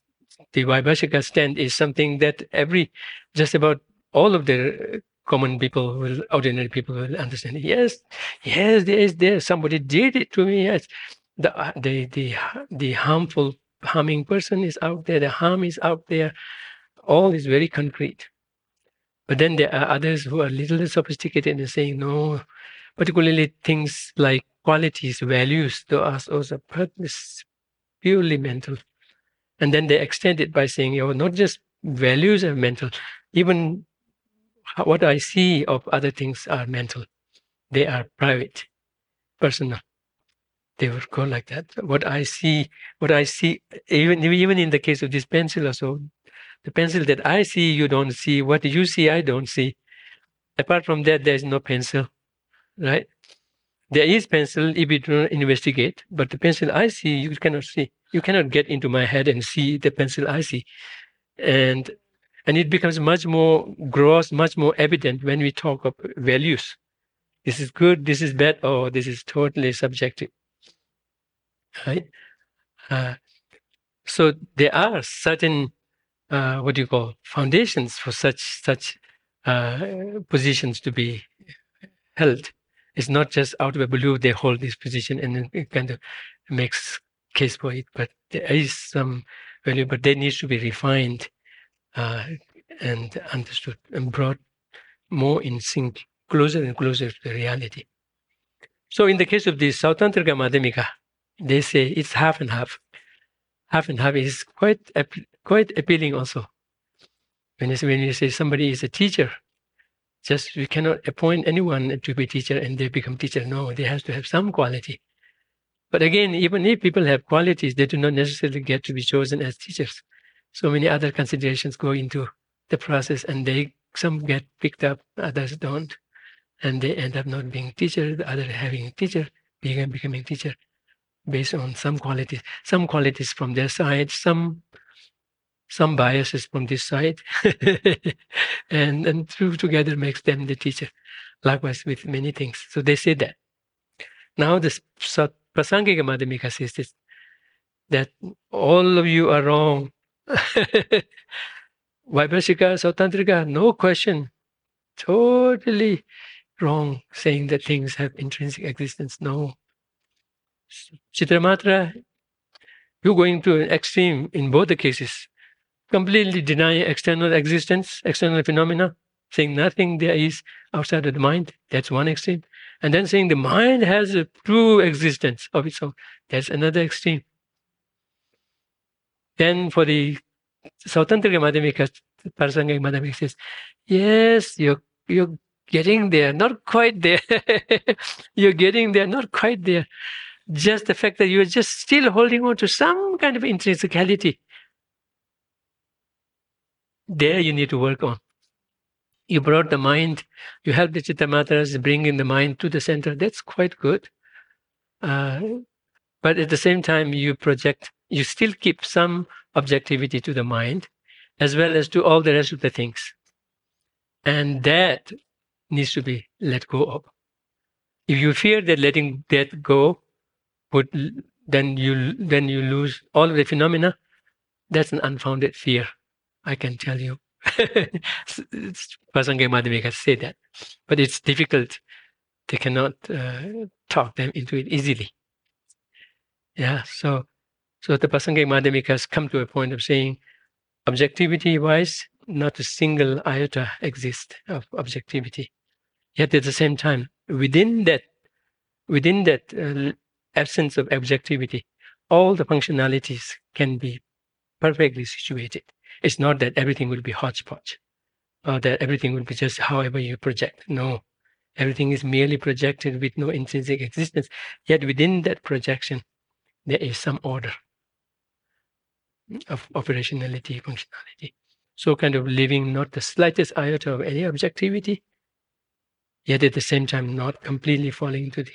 the Vaibhashika stand is something that every just about all of the common people will ordinary people will understand. Yes, yes, there is there somebody did it to me. Yes, the the the the harmful harming person is out there. The harm is out there. All is very concrete. But then there are others who are a little sophisticated and saying, no, particularly things like qualities, values, to us also purpose, purely mental. And then they extend it by saying, you know, not just values are mental, even what I see of other things are mental. They are private, personal. They would go like that. What I see, what I see, even even in the case of this pencil also, the pencil that I see, you don't see. What you see, I don't see. Apart from that, there is no pencil, right? There is pencil if you don't investigate, but the pencil I see, you cannot see. You cannot get into my head and see the pencil I see. And and it becomes much more gross, much more evident when we talk of values. This is good, this is bad, or this is totally subjective. Right? Uh, so there are certain uh, what do you call foundations for such such uh, positions to be held. It's not just out of the blue they hold this position and it kind of makes case for it, but there is some value, but they need to be refined uh, and understood and brought more in sync, closer and closer to the reality. So in the case of the Svatantrika Madhyamika, they say it's half and half. Half and half is quite quite appealing also. When you, say, when you say somebody is a teacher, just we cannot appoint anyone to be teacher and they become teacher. No, they have to have some quality. But again, even if people have qualities, they do not necessarily get to be chosen as teachers so many other considerations go into the process and they some get picked up others don't and they end up not being teacher the other having teacher being becoming teacher based on some qualities some qualities from their side some some biases from this side and and two together makes them the teacher likewise with many things so they say that now the prasangika madhyamika says this, that all of you are wrong Vaibhashika, Sautrantika, no question. Totally wrong saying that things have intrinsic existence. No. Chittamatra, you're going to an extreme in both the cases. Completely denying external existence, external phenomena, saying nothing there is outside of the mind. That's one extreme. And then saying the mind has a true existence of its own. That's another extreme. Then for the Svatantrika Madhyamika, Prasangika Madhyamika says, yes, you're, you're getting there, not quite there. you're getting there, not quite there. Just the fact that you're just still holding on to some kind of intrinsicality. There you need to work on. You brought the mind, you helped the Chittamatras bringing the mind to the center. That's quite good. Uh, but at the same time, you project, you still keep some objectivity to the mind, as well as to all the rest of the things. And that needs to be let go of. If you fear that letting that go would then you then you lose all of the phenomena, that's an unfounded fear. I can tell you. Prasangika Madhyamika say that. But it's difficult. They cannot uh, talk them into it easily. Yeah, so so the Madhyamika has come to a point of saying, objectivity wise, not a single iota exists of objectivity. Yet at the same time, within that, within that uh, absence of objectivity, all the functionalities can be perfectly situated. It's not that everything will be hodgepodge or that everything will be just however you project. No, everything is merely projected with no intrinsic existence. Yet within that projection, there is some order of operationality, functionality. So kind of leaving not the slightest iota of any objectivity, yet at the same time not completely falling to the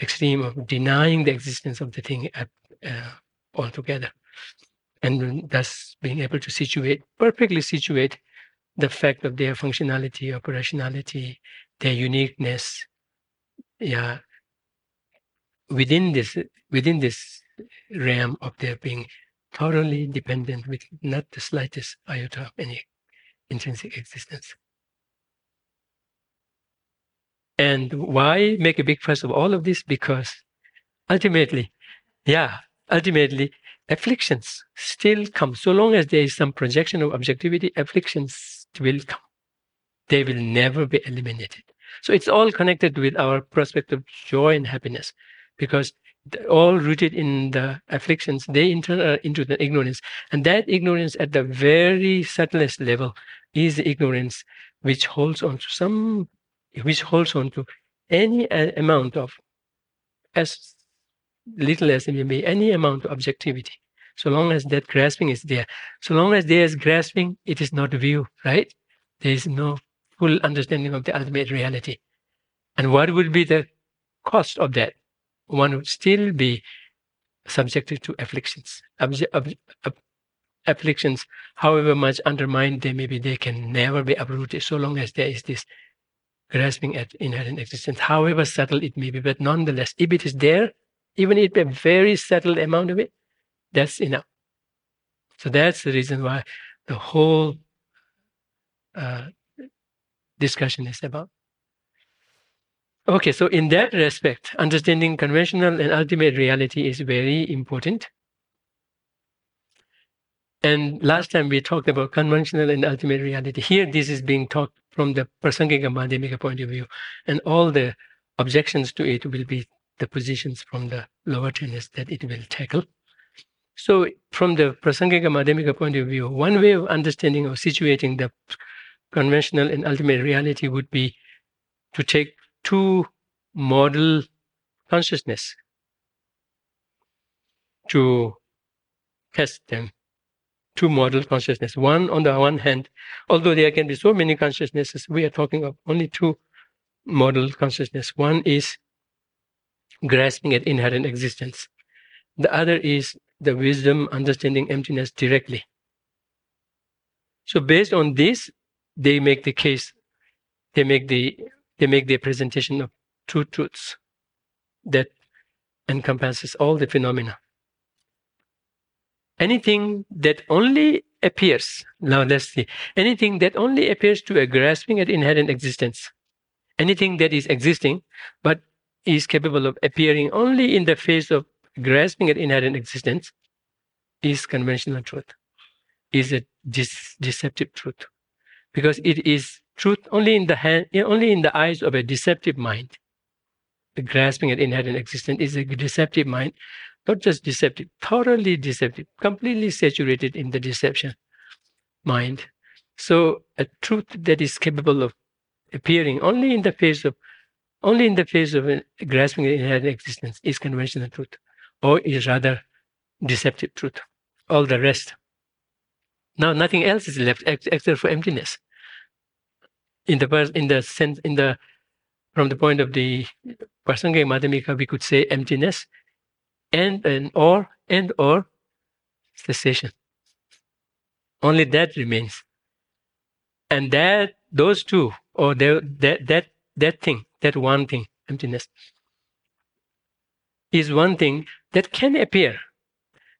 extreme of denying the existence of the thing uh, altogether. And thus being able to situate, perfectly situate the fact of their functionality, operationality, their uniqueness, yeah, within this within this realm of their being thoroughly dependent with not the slightest iota of any intrinsic existence. And why make a big fuss of all of this? Because ultimately, yeah, ultimately, afflictions still come. So long as there is some projection of objectivity, afflictions will come. they will never be eliminated. So it's all connected with our prospect of joy and happiness because all rooted in the afflictions, they enter uh, into the ignorance. And that ignorance at the very subtlest level is ignorance which holds on to some, which holds on to any uh, amount of, as little as it may be, any amount of objectivity. So long as that grasping is there, so long as there is grasping, it is not view, right? There is no full understanding of the ultimate reality. And what would be the cost of that? One would still be subjected to afflictions. Obje- ob- afflictions, however much undermined they may be, they can never be uprooted so long as there is this grasping at inherent existence, however subtle it may be. But nonetheless, if it is there, even if a very subtle amount of it, that's enough. So that's the reason why the whole uh, discussion is about. Okay, so in that respect, understanding conventional and ultimate reality is very important. And last time we talked about conventional and ultimate reality. Here, this is being talked from the Prasangika Madhyamika point of view, and all the objections to it will be the positions from the lower tenets that it will tackle. So, from the Prasangika Madhyamika point of view, one way of understanding or situating the conventional and ultimate reality would be to take two model consciousness to test them. Two model consciousness. One on the one hand although there can be so many consciousnesses we are talking of only two model consciousness. One is grasping at inherent existence the other is the wisdom understanding emptiness directly so based on this they make the case they make the they make the presentation of two truths that encompasses all the phenomena. Anything that only appears, now let's see, anything that only appears to a grasping at inherent existence, anything that is existing but is capable of appearing only in the face of grasping at inherent existence is conventional truth, is a deceptive truth, because it is truth only in the hand, only in the eyes of a deceptive mind. The grasping at inherent existence is a deceptive mind, not just deceptive, thoroughly deceptive, completely saturated in the deception mind. So a truth that is capable of appearing only in the face of only in the face of grasping at inherent existence is conventional truth, or is rather deceptive truth. All the rest. Now nothing else is left except for emptiness in the in the sense in the from the point of the Prasangika Madhyamika, we could say emptiness and and or and or cessation. Only that remains. And that those two, or the, that that that thing, that one thing, emptiness, is one thing that can appear,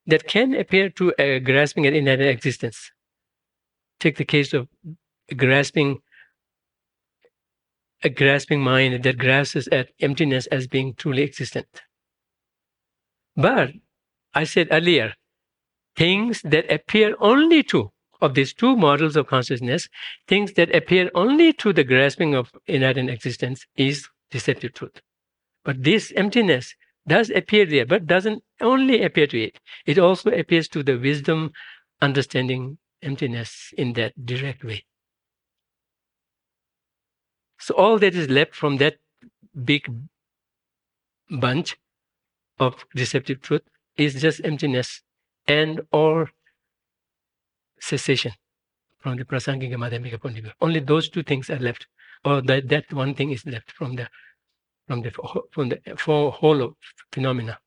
that can appear to a grasping at inherent existence. Take the case of grasping a grasping mind that grasps at emptiness as being truly existent. But I said earlier, things that appear only to, of these two models of consciousness, things that appear only to the grasping of inherent existence is deceptive truth. But this emptiness does appear there, but doesn't only appear to it. It also appears to the wisdom understanding emptiness in that direct way. So all that is left from that big bunch of deceptive truth is just emptiness and or cessation from the prasangika madhyamika point of view. Only those two things are left, or that, that one thing is left from the from the from the for whole of phenomena,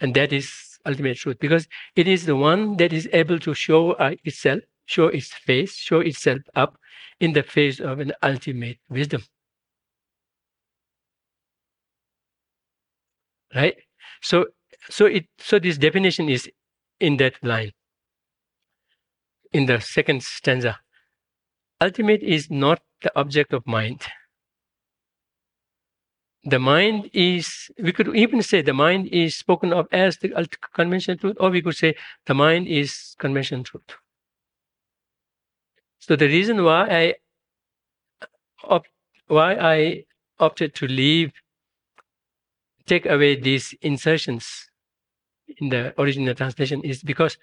and that is ultimate truth because it is the one that is able to show uh, itself, show its face, show itself up in the face of an ultimate wisdom. Right? So so it so this definition is in that line. In the second stanza. Ultimate is not the object of mind. The mind is, we could even say the mind is spoken of as the conventional truth, or we could say the mind is conventional truth. So the reason why I opt, why I opted to leave, take away these insertions in the original translation is because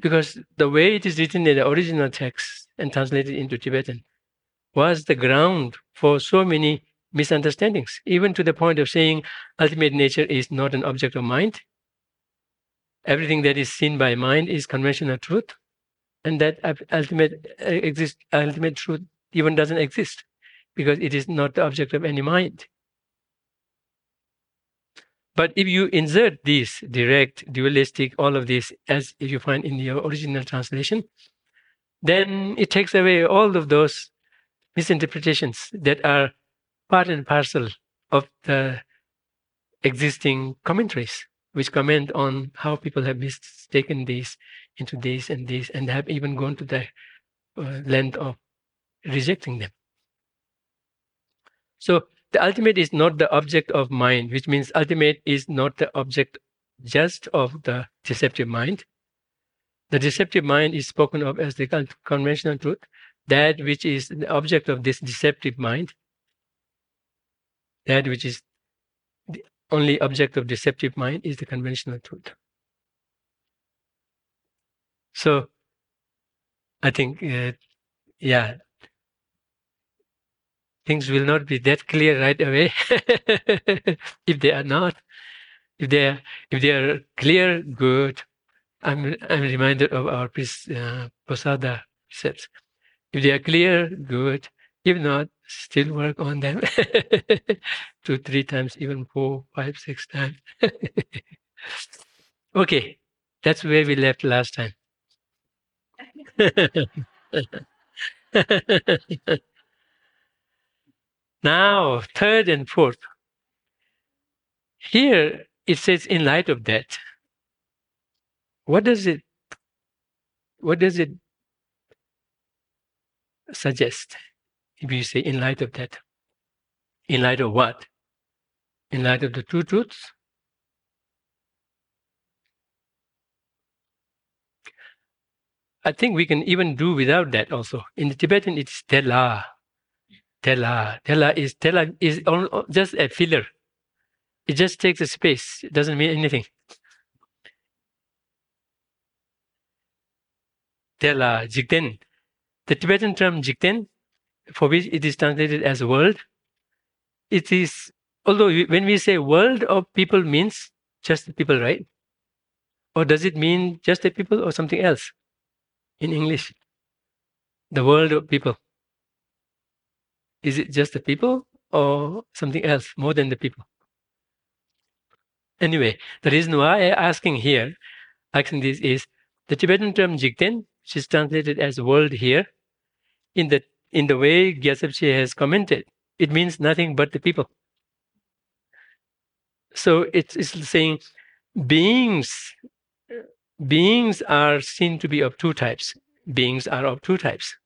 because the way it is written in the original text and translated into Tibetan was the ground for so many misunderstandings, even to the point of saying ultimate nature is not an object of mind. Everything that is seen by mind is conventional truth, and that ultimate uh, exist, ultimate truth even doesn't exist because it is not the object of any mind. But if you insert these direct, dualistic, all of this, as you find in the original translation, then it takes away all of those misinterpretations that are part and parcel of the existing commentaries, which comment on how people have mistaken these into this and this, and have even gone to the uh, length of rejecting them. So the ultimate is not the object of mind, which means ultimate is not the object just of the deceptive mind. The deceptive mind is spoken of as the conventional truth, that which is the object of this deceptive mind, that which is the only object of deceptive mind is the conventional truth. So, I think, uh, yeah, things will not be that clear right away. If they are not if they are if they are clear good. I'm i'm reminded of our uh, posada precepts if they are clear good. If not still work on them. Two three times even four five six times. Okay that's where we left last time Now, third and fourth. Here it says, in light of that. What does it what does it suggest if you say in light of that? In light of what? In light of the two truths? I think we can even do without that also. In the Tibetan, it's tela. Tela. Tela is Tela is just a filler. It just takes a space. It doesn't mean anything. Tela, Jigten. The Tibetan term Jigten, for which it is translated as world, it is, although when we say world of people means just the people, right? Or does it mean just the people or something else in English? The world of people. Is it just the people or something else more than the people? Anyway, the reason why I'm asking here, asking this is the Tibetan term Jigten, which is translated as world here, in the in the way Gyaltsab has commented, it means nothing but the people. So it's, it's saying beings beings are seen to be of two types. Beings are of two types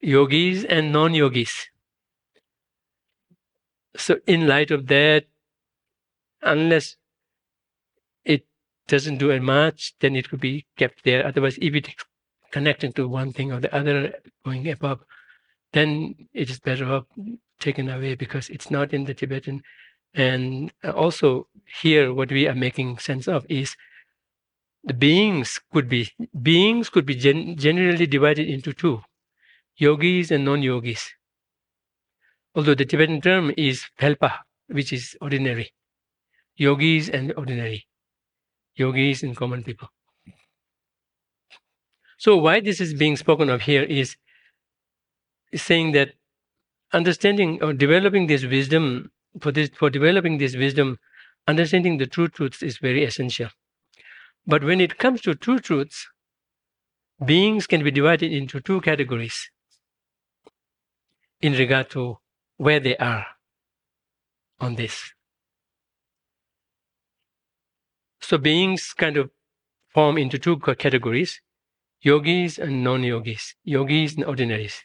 yogis and non yogis. So, in light of that, unless it doesn't do much, then it could be kept there. Otherwise, if it connecting to one thing or the other, going above, then it is better off taken away because it's not in the Tibetan. And also, here, what we are making sense of is the beings could be beings could be gen- generally divided into two yogis and non-yogis. Although the Tibetan term is Pelpa, which is ordinary. Yogis and ordinary. Yogis and common people. So why this is being spoken of here is, is saying that understanding or developing this wisdom for this for developing this wisdom, understanding the two truths is very essential. But when it comes to two truths, beings can be divided into two categories in regard to where they are on this. So beings kind of form into two categories yogis and non yogis, yogis and ordinaries.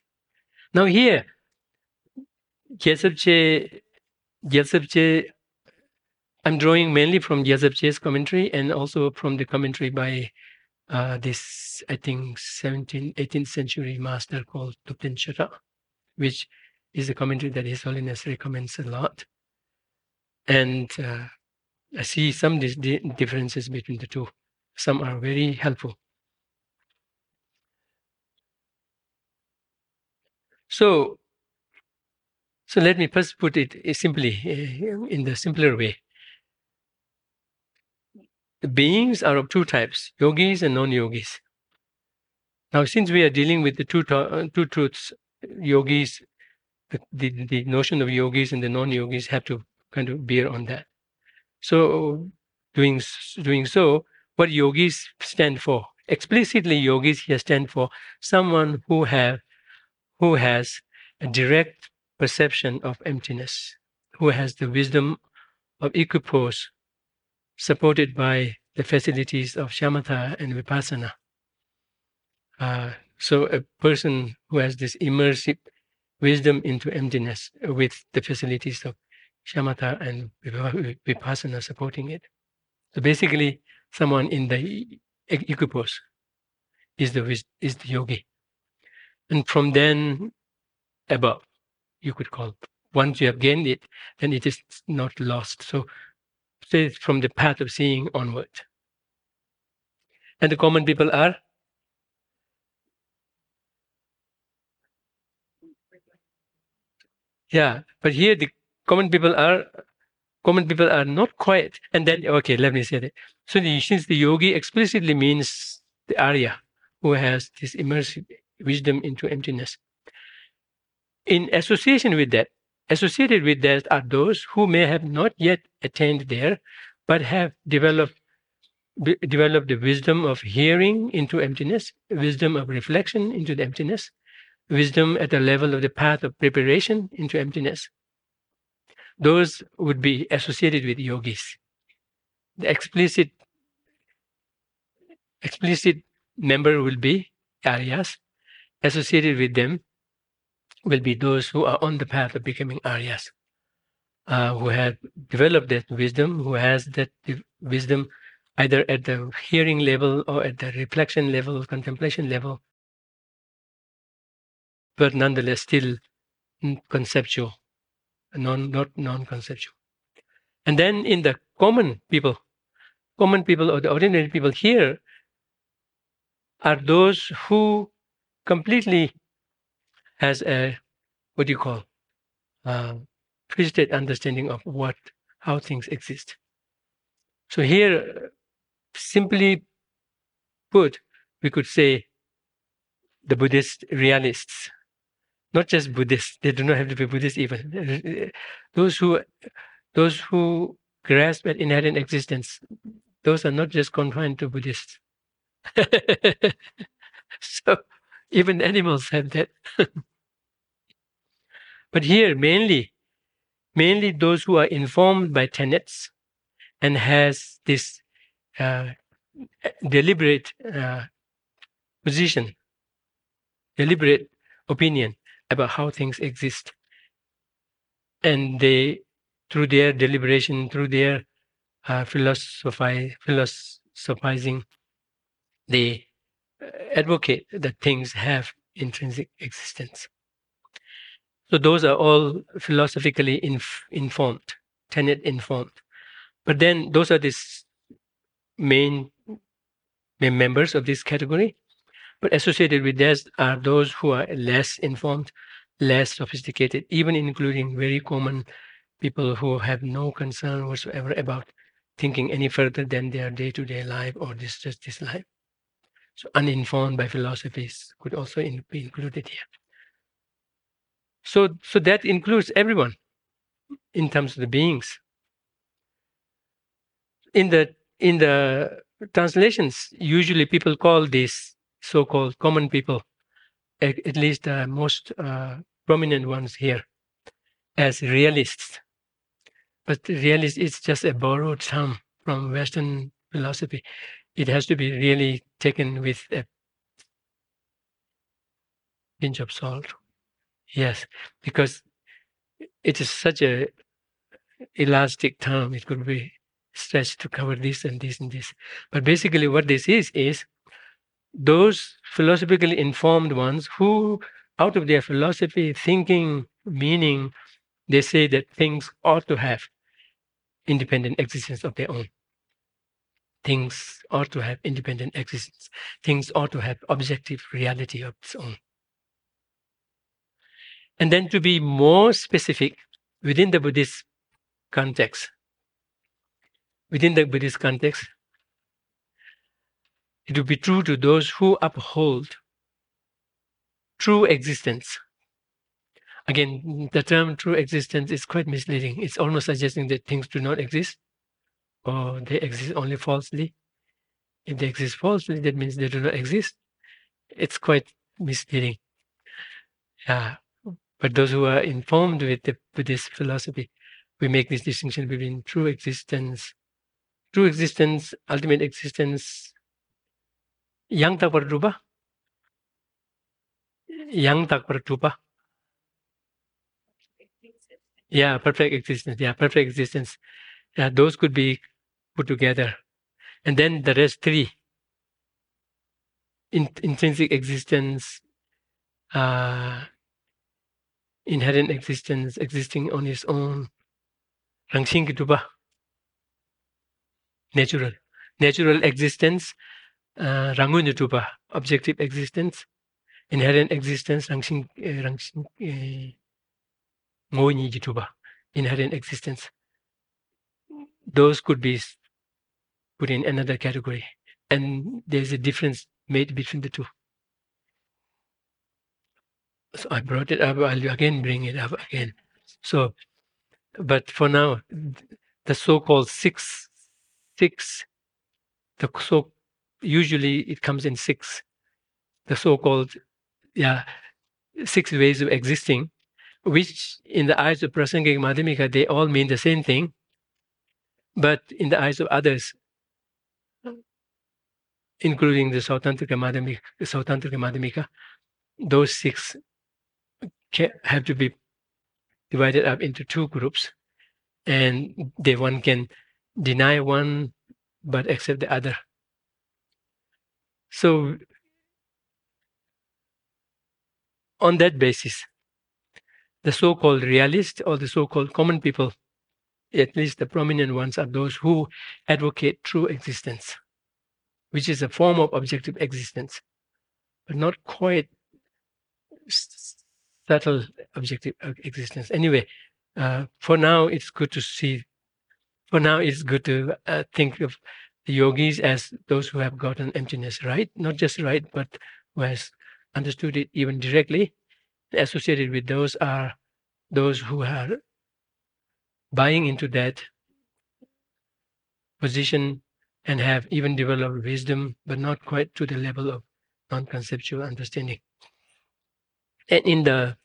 Now, here, Gyaltsab Je, I'm drawing mainly from Gyaltsab commentary and also from the commentary by uh, this, I think, 17th, 18th century master called Chöra, which is a commentary that His Holiness recommends a lot. And uh, I see some differences between the two. Some are very helpful. So, so let me first put it eh, simply eh, in the simpler way. The beings are of two types, yogis and non-yogis. Now, since we are dealing with the two, uh, two truths, yogis, the, the, the notion of yogis and the non-yogis have to kind of bear on that. So, doing doing so, what yogis stand for? Explicitly, yogis here stand for someone who have who has a direct perception of emptiness, who has the wisdom of equipoise, supported by the facilities of shamatha and vipassana. Uh, so, a person who has this immersive wisdom into emptiness with the facilities of shamatha and vipassana supporting it. So, basically, someone in the equipoise is the is the yogi. And from then above, you could call. Once you have gained it, then it is not lost. So say from the path of seeing onward. And the common people are Yeah, but here the common people are common people are not quiet. And then okay, let me say that. So the, since the yogi explicitly means the Arya who has this immersive wisdom into emptiness. In association with that, associated with that are those who may have not yet attained there, but have developed developed the wisdom of hearing into emptiness, wisdom of reflection into the emptiness, wisdom at the level of the path of preparation into emptiness. Those would be associated with yogis. The explicit explicit member will be Aryas, associated with them will be those who are on the path of becoming Aryas, uh, who have developed that wisdom, who has that wisdom either at the hearing level or at the reflection level, contemplation level, but nonetheless still conceptual, non, not non-conceptual. And then in the common people, common people or the ordinary people here are those who completely has a what do you call twisted understanding of what how things exist. So here, simply put, we could say the Buddhist realists, not just Buddhists. They do not have to be Buddhists even. Those who those who grasp at inherent existence, those are not just confined to Buddhists. so even animals have that. but here, mainly, mainly those who are informed by tenets and has this uh, deliberate uh, position, deliberate opinion about how things exist. And they, through their deliberation, through their uh, philosophi- philosophizing, they advocate that things have intrinsic existence. So those are all philosophically inf- informed, tenet informed. But then those are the main, main members of this category. But associated with this are those who are less informed, less sophisticated, even including very common people who have no concern whatsoever about thinking any further than their day-to-day life or this just this life. So uninformed by philosophies could also in, be included here. So, so that includes everyone in terms of the beings. In the in the translations, usually people call these so-called common people, at, at least the most uh, prominent ones here, as realists. But realist is just a borrowed term from Western philosophy it has to be really taken with a pinch of salt. Yes, because it is such a elastic term. It could be stretched to cover this and this and this. But basically, what this is is those philosophically informed ones who, out of their philosophy, thinking, meaning, they say that things ought to have independent existence of their own. Things ought to have independent existence. Things ought to have objective reality of its own. And then to be more specific within the Buddhist context, within the Buddhist context, it will be true to those who uphold true existence. Again, the term true existence is quite misleading. It's almost suggesting that things do not exist or they exist only falsely. If they exist falsely, that means they do not exist. It's quite misleading. Yeah. But those who are informed with, the, with this philosophy, we make this distinction between true existence, true existence, ultimate existence. yang tak par yang tak par yeah perfect existence yeah perfect existence. Yeah those could be put together. And then the rest three. In, intrinsic existence uh inherent existence existing on its own. Rangsing ki duba natural. Natural existence uh, rangun? Objective existence, inherent existence, rangsing, uh, rangsing, uh, gitu? Inherent existence. Those could be put in another category. And there's a difference made between the two. So I brought it up. I'll again bring it up again. So, but for now, the so-called six, six, the so usually it comes in six, the so-called yeah six ways of existing, which in the eyes of Prasangika Madhyamika they all mean the same thing, but in the eyes of others, including the Svatantrika Madhyamika, Svatantrika Madhyamika, those six have to be divided up into two groups, and the one can deny one but accept the other. So, on that basis, the so called realists or the so called common people, at least the prominent ones, are those who advocate true existence, which is a form of objective existence, but not quite subtle objective existence. Anyway, uh, for now, it's good to see. For now, it's good to uh, think of the yogis as those who have gotten emptiness right, not just right, but who has understood it even directly. Associated with those are those who are buying into that position and have even developed wisdom, but not quite to the level of non-conceptual understanding. And in the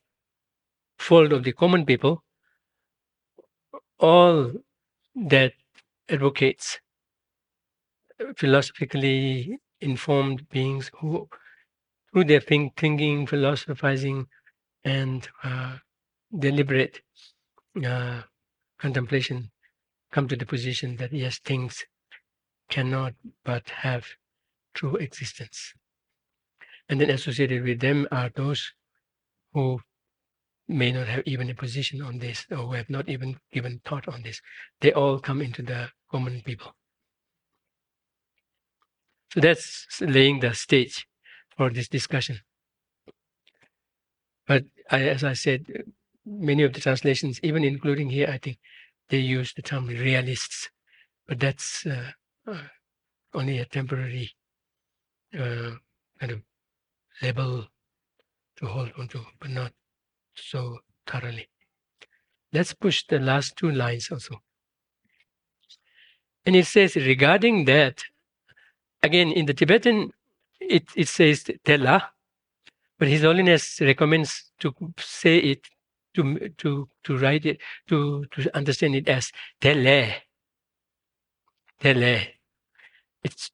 fold of the common people, all that advocates philosophically informed beings who, through their think, thinking, philosophizing, and uh, deliberate uh, contemplation, come to the position that yes, things cannot but have true existence. And then associated with them are those who may not have even a position on this or who have not even given thought on this. They all come into the common people. So that's laying the stage for this discussion. But I, as I said, many of the translations, even including here, I think they use the term realists, but that's uh, uh, only a temporary uh, kind of label to hold onto, but not so thoroughly. Let's push the last two lines also. And it says, regarding that, again, in the Tibetan, it, it says tela, but His Holiness recommends to say it, to, to, to write it, to, to understand it as tele. Tele. It's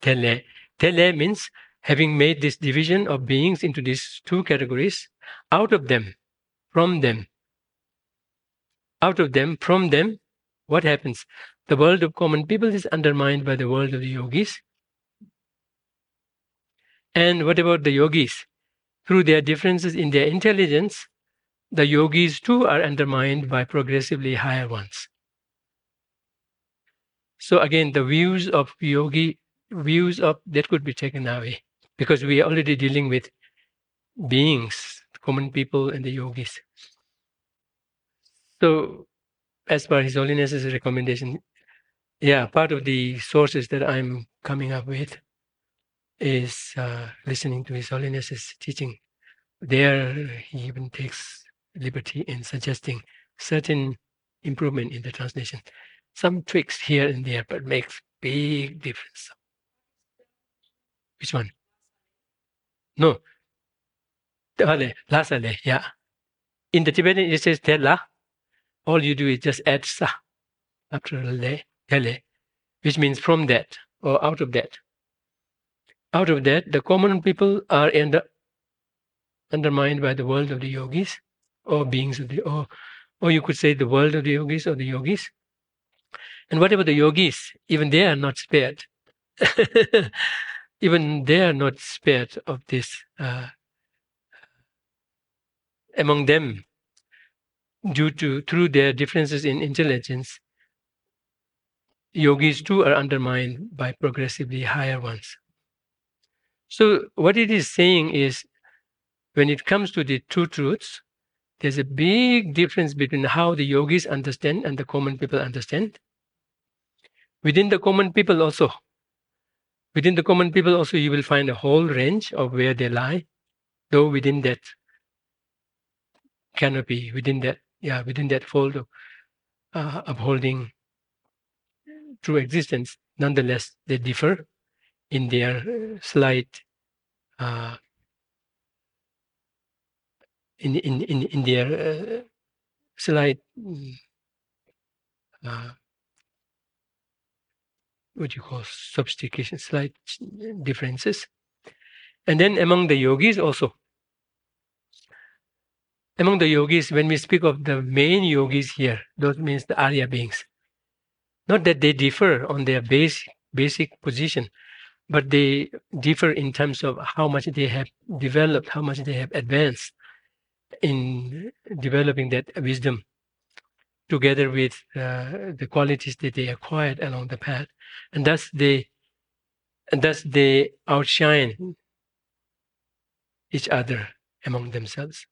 tele. Tele means having made this division of beings into these two categories, out of them, from them, out of them, from them, what happens? The world of common people is undermined by the world of the yogis. And what about the yogis? Through their differences in their intelligence, the yogis too are undermined by progressively higher ones. So again, the views of yogi, views of that could be taken away because we are already dealing with beings, common people, and the yogis. So, as per His Holiness's recommendation, yeah, part of the sources that I'm coming up with is uh, listening to His Holiness's teaching. There, he even takes liberty in suggesting certain improvement in the translation. Some tweaks here and there, but makes big difference. Which one? No. Lasale, yeah. In the Tibetan, it says tela. All you do is just add sa after le, tele, which means from that or out of that. Out of that, the common people are under, undermined by the world of the yogis or beings of the, or, or you could say the world of the yogis or the yogis. And whatever the yogis, even they are not spared. even they are not spared of this. Uh, among them, due to through their differences in intelligence, yogis too are undermined by progressively higher ones. So what it is saying is, when it comes to the two truths, there's a big difference between how the yogis understand and the common people understand. Within the common people also, within the common people also you will find a whole range of where they lie, though within that canopy, within that, yeah, within that fold of uh, upholding true existence, nonetheless they differ in their slight uh, in, in, in, in their uh, uh, what you call sophistication, slight differences. And then among the yogis also. Among the yogis, when we speak of the main yogis here, those means the Arya beings. Not that they differ on their base, basic position, but they differ in terms of how much they have developed, how much they have advanced in developing that wisdom together with uh, the qualities that they acquired along the path. And thus they and thus they outshine each other among themselves.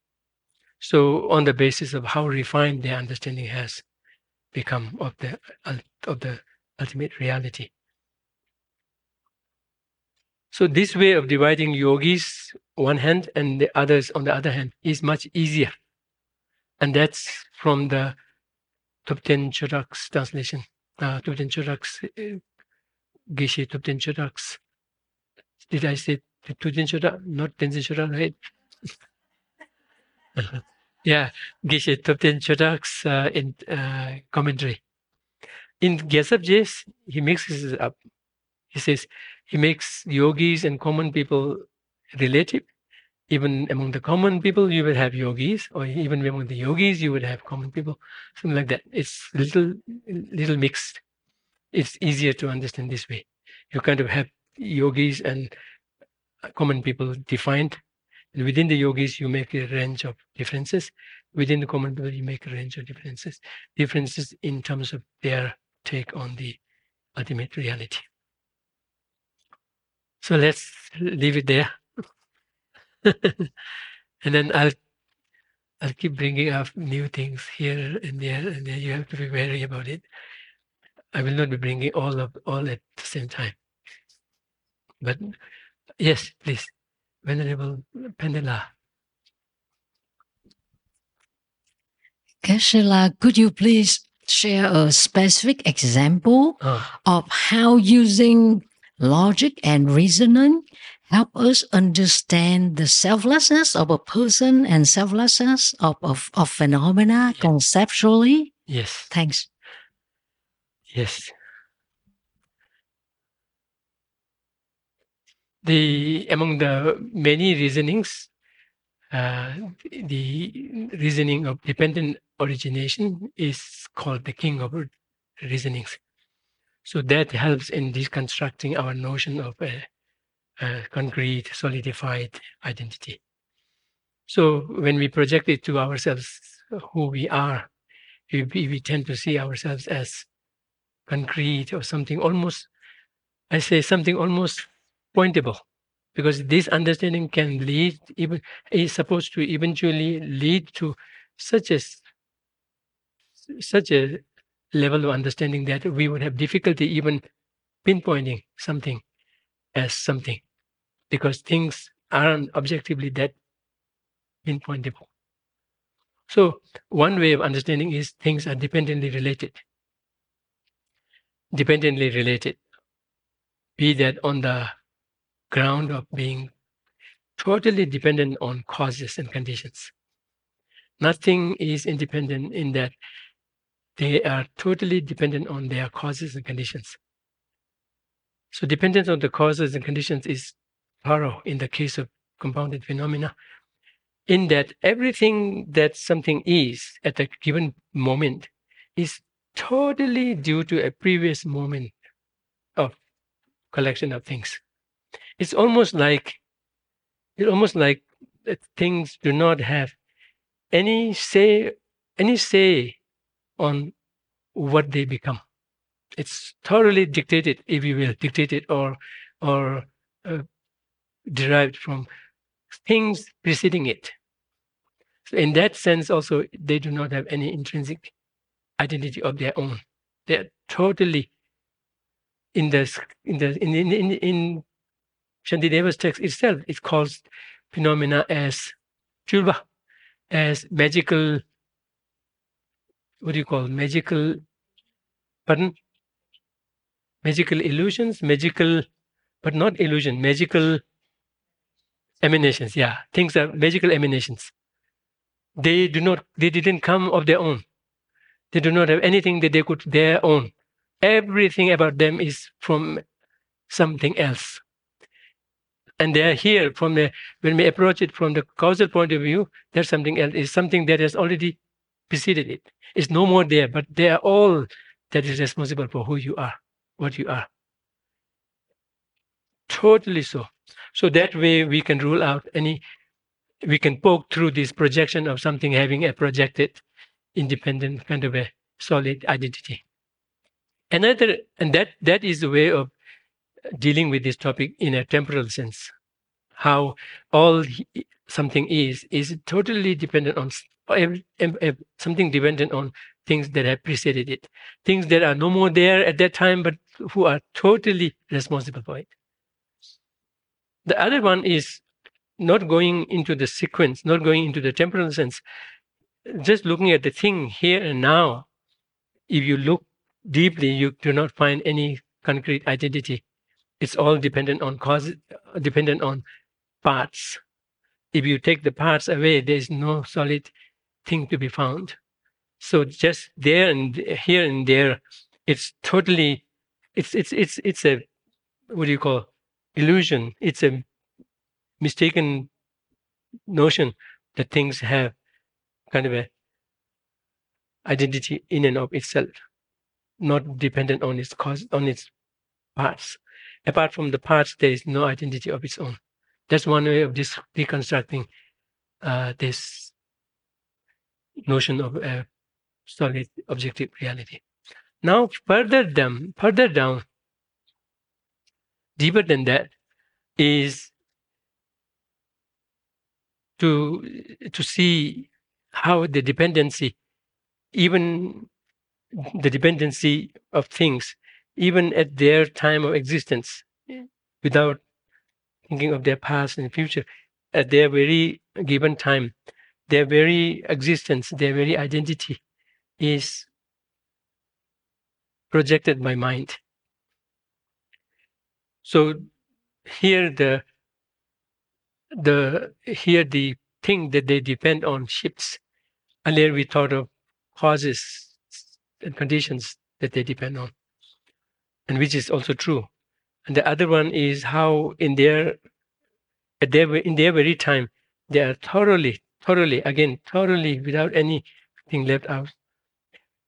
So on the basis of how refined their understanding has become of the of the ultimate reality so this way of dividing yogis one hand and the others on the other hand is much easier and that's from the Thubten Chodak's translation. Uh, Thubten Chodak's uh, Geshe Thubten Chodak's. Did I say Thubten Chodak? Not Tenzin Chodak, right? yeah, Geshe Thubten Chodak's uh, in uh, commentary. In Gyaltsab Je, he mixes it up. He says he makes yogis and common people relative. Even among the common people you would have yogis or even among the yogis you would have common people. Something like that. It's little little mixed. It's easier to understand this way. You kind of have yogis and common people defined. And within the yogis you make a range of differences. Within the common people you make a range of differences. Differences in terms of their take on the ultimate reality so let's leave it there and then I'll I'll keep bringing up new things here and there, and then you have to be wary about it. I will not be bringing all of all at the same time. But yes, please, Venerable Pendela. Geshe-la, could you please share a specific example Oh, of how using logic and reasoning help us understand the selflessness of a person and selflessness of, of, of phenomena Yeah. conceptually? yes, Thanks. yes. The among the many reasonings, uh, the reasoning of dependent origination is called the king of reasonings. So that helps in deconstructing our notion of a, uh, concrete, solidified identity. So when we project it to ourselves, who we are, we, we tend to see ourselves as concrete or something almost, I say something almost pointable, because this understanding can lead even is supposed to eventually lead to such a such a level of understanding that we would have difficulty even pinpointing something as something because things aren't objectively that pinpointable. So one way of understanding is things are dependently related. Dependently related. Be that on the ground of being totally dependent on causes and conditions. Nothing is independent in that they are totally dependent on their causes and conditions. So dependence on the causes and conditions is thorough in the case of compounded phenomena, in that everything that something is at a given moment is totally due to a previous moment of collection of things. It's almost like it's almost like things do not have any say any say on what they become it's thoroughly dictated, if you will, dictated or or uh, derived from things preceding it. So in that sense, also they do not have any intrinsic identity of their own. They are totally in the in the in in in, in Shantideva's text itself. It calls phenomena as chulba, as magical. What do you call magical? Pardon? magical illusions, magical, but not illusion, magical emanations. Yeah, things are magical emanations. They do not, they didn't come of their own. They do not have anything that they could their own. Everything about them is from something else. And they are here from the, when we approach it from the causal point of view, there's something else, is something that has already preceded it. It's no more there, but they are all that is responsible for who you are what you are. Totally so. So that way we can rule out any, we can poke through this projection of something having a projected independent kind of a solid identity. Another, and that that is the way of dealing with this topic in a temporal sense. How all something is is totally dependent on something dependent on things that have preceded it, things that are no more there at that time, but who are totally responsible for it. The other one is not going into the sequence, not going into the temporal sense, just looking at the thing here and now. If you look deeply, you do not find any concrete identity. It's all dependent on cause, dependent on parts. If you take the parts away, there is no solid thing to be found. So just there and here and there, it's totally, it's it's it's it's a what do you call illusion? It's a mistaken notion that things have kind of a identity in and of itself, not dependent on its cause on its parts. Apart from the parts, there is no identity of its own. That's one way of this deconstructing uh, this notion of a solid objective reality. Now, further down, further down, deeper than that, is to to see how the dependency, even the dependency of things, even at their time of existence, without thinking of their past and future, at their very given time, their very existence, their very identity is projected by mind. So here the the here the thing that they depend on shifts. Earlier we thought of causes and conditions that they depend on, and which is also true. And the other one is how in their at their in their very time they are thoroughly, thoroughly again thoroughly without anything left out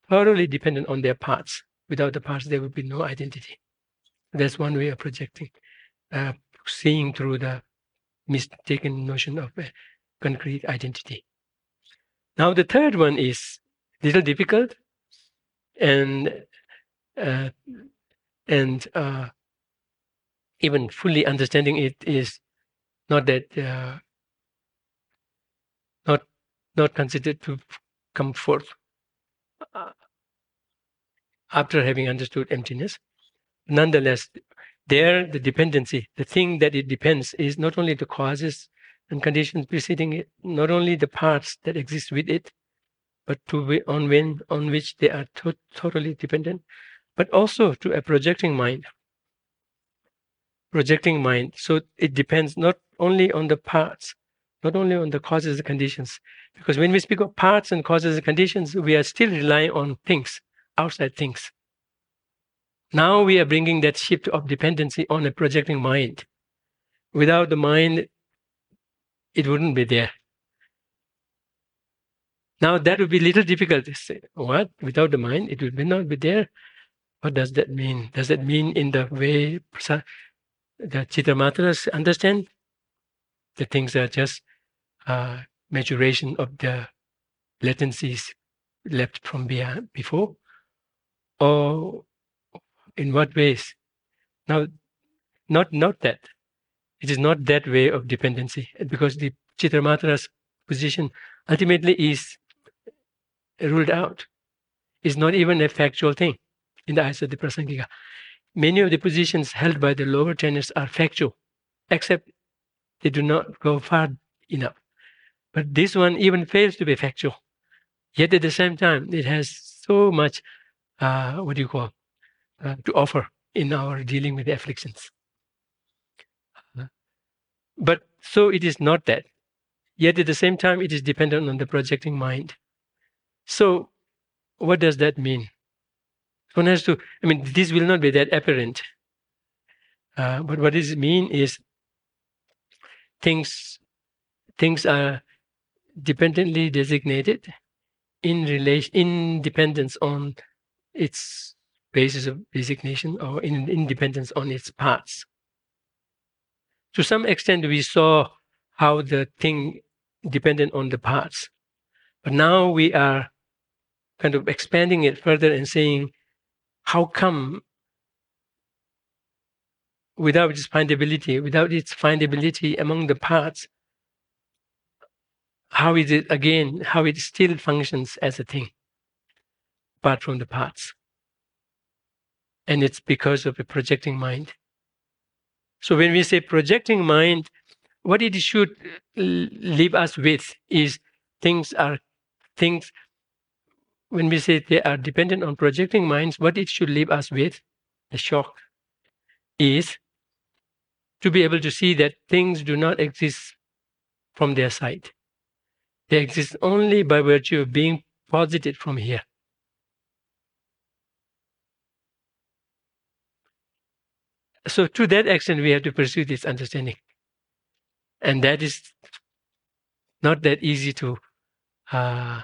thoroughly dependent on their parts. Without the parts, there would be no identity. That's one way of projecting, uh, seeing through the mistaken notion of a concrete identity. Now the third one is little difficult, and uh, and uh, even fully understanding it is not that uh, not considered to come forth uh, after having understood emptiness. Nonetheless, there the dependency, the thing that it depends, is not only the causes and conditions preceding it, not only the parts that exist with it, but to on when on which they are to- totally dependent, but also to a projecting mind. Projecting mind. So it depends not only on the parts, not only on the causes and conditions. Because when we speak of parts and causes and conditions, we are still relying on things, outside things. Now we are bringing that shift of dependency on a projecting mind. Without the mind, it wouldn't be there. Now that would be a little difficult to say. What? Without the mind, it would not be there. What does that mean? Does that mean in the way the Chittamatras understand? The things are just uh, maturation of the latencies left from behind, before? Or in what ways? Now, not not that. It is not that way of dependency because the Chittamatras position ultimately is ruled out. It's not even a factual thing in the eyes of the Prasangika. Many of the positions held by the lower tenets are factual, except they do not go far enough. But this one even fails to be factual. Yet at the same time, it has so much, uh, what do you call, uh, to offer in our dealing with afflictions. But so it is not that. Yet at the same time, it is dependent on the projecting mind. So, what does that mean? One has to, I mean, this will not be that apparent. Uh, but what does it mean is things things are dependently designated in relation in dependence on its basis of designation or in independence on its parts. To some extent, we saw how the thing depended on the parts, but now we are kind of expanding it further and saying, how come without its findability, without its findability among the parts, how is it again, how it still functions as a thing, apart from the parts? And it's because of a projecting mind. So when we say projecting mind, what it should uh, leave us with is things are things when we say they are dependent on projecting minds, what it should leave us with, the shock, is to be able to see that things do not exist from their side. They exist only by virtue of being posited from here. So, to that extent, we have to pursue this understanding. And that is not that easy to uh,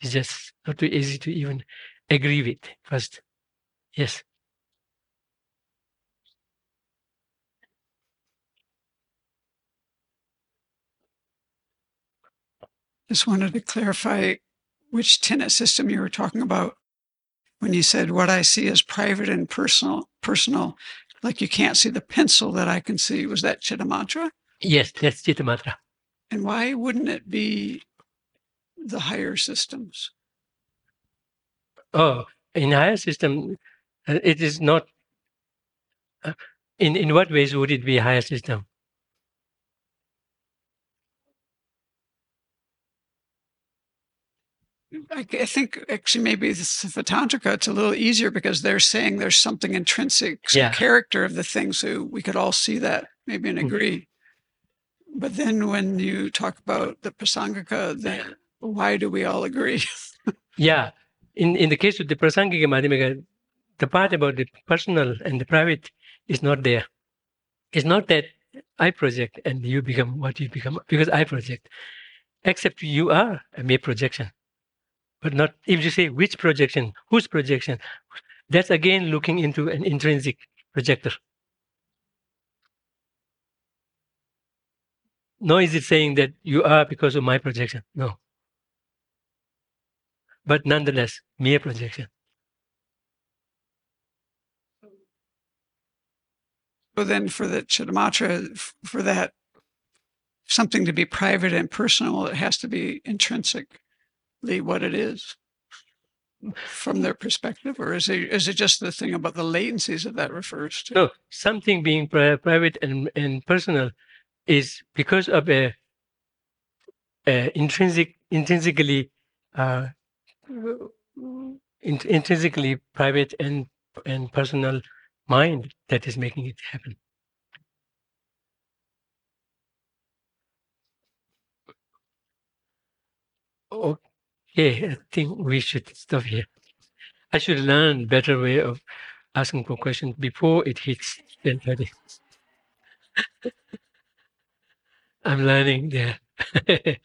it's just not too easy to even agree with first. Yes. Just wanted to clarify which tenet system you were talking about when you said what I see as private and personal. Personal, like you can't see the pencil that I can see. Was that Chittamatra? Yes, that's Chittamatra. And why wouldn't it be the higher systems? Oh, in higher system, uh, it is not. Uh, in in what ways would it be higher system? I, I think actually maybe Svatantrika it's a little easier because they're saying there's something intrinsic, Yeah. character of the thing, so we could all see that maybe and Mhm. agree. But then when you talk about the Prasangika, then why do we all agree? Yeah. In in the case of the Prasangika Madhyamika, the part about the personal and the private is not there. It's not that I project and you become what you become because I project. Except you are a mere projection. But not if you say which projection, whose projection, that's again looking into an intrinsic projector. nor is it saying that you are because of my projection. No. But nonetheless, mere projection. So then for the Chittamatra, for that something to be private and personal, it has to be intrinsically what it is from their perspective, or is it is it just the thing about the latencies that that refers to? No, something being private and, and personal is because of a, a intrinsic, intrinsically, uh, in, intrinsically private and and personal mind that is making it happen. Okay, I think we should stop here. I should learn better way of asking for questions before it hits 10:30. I'm learning there.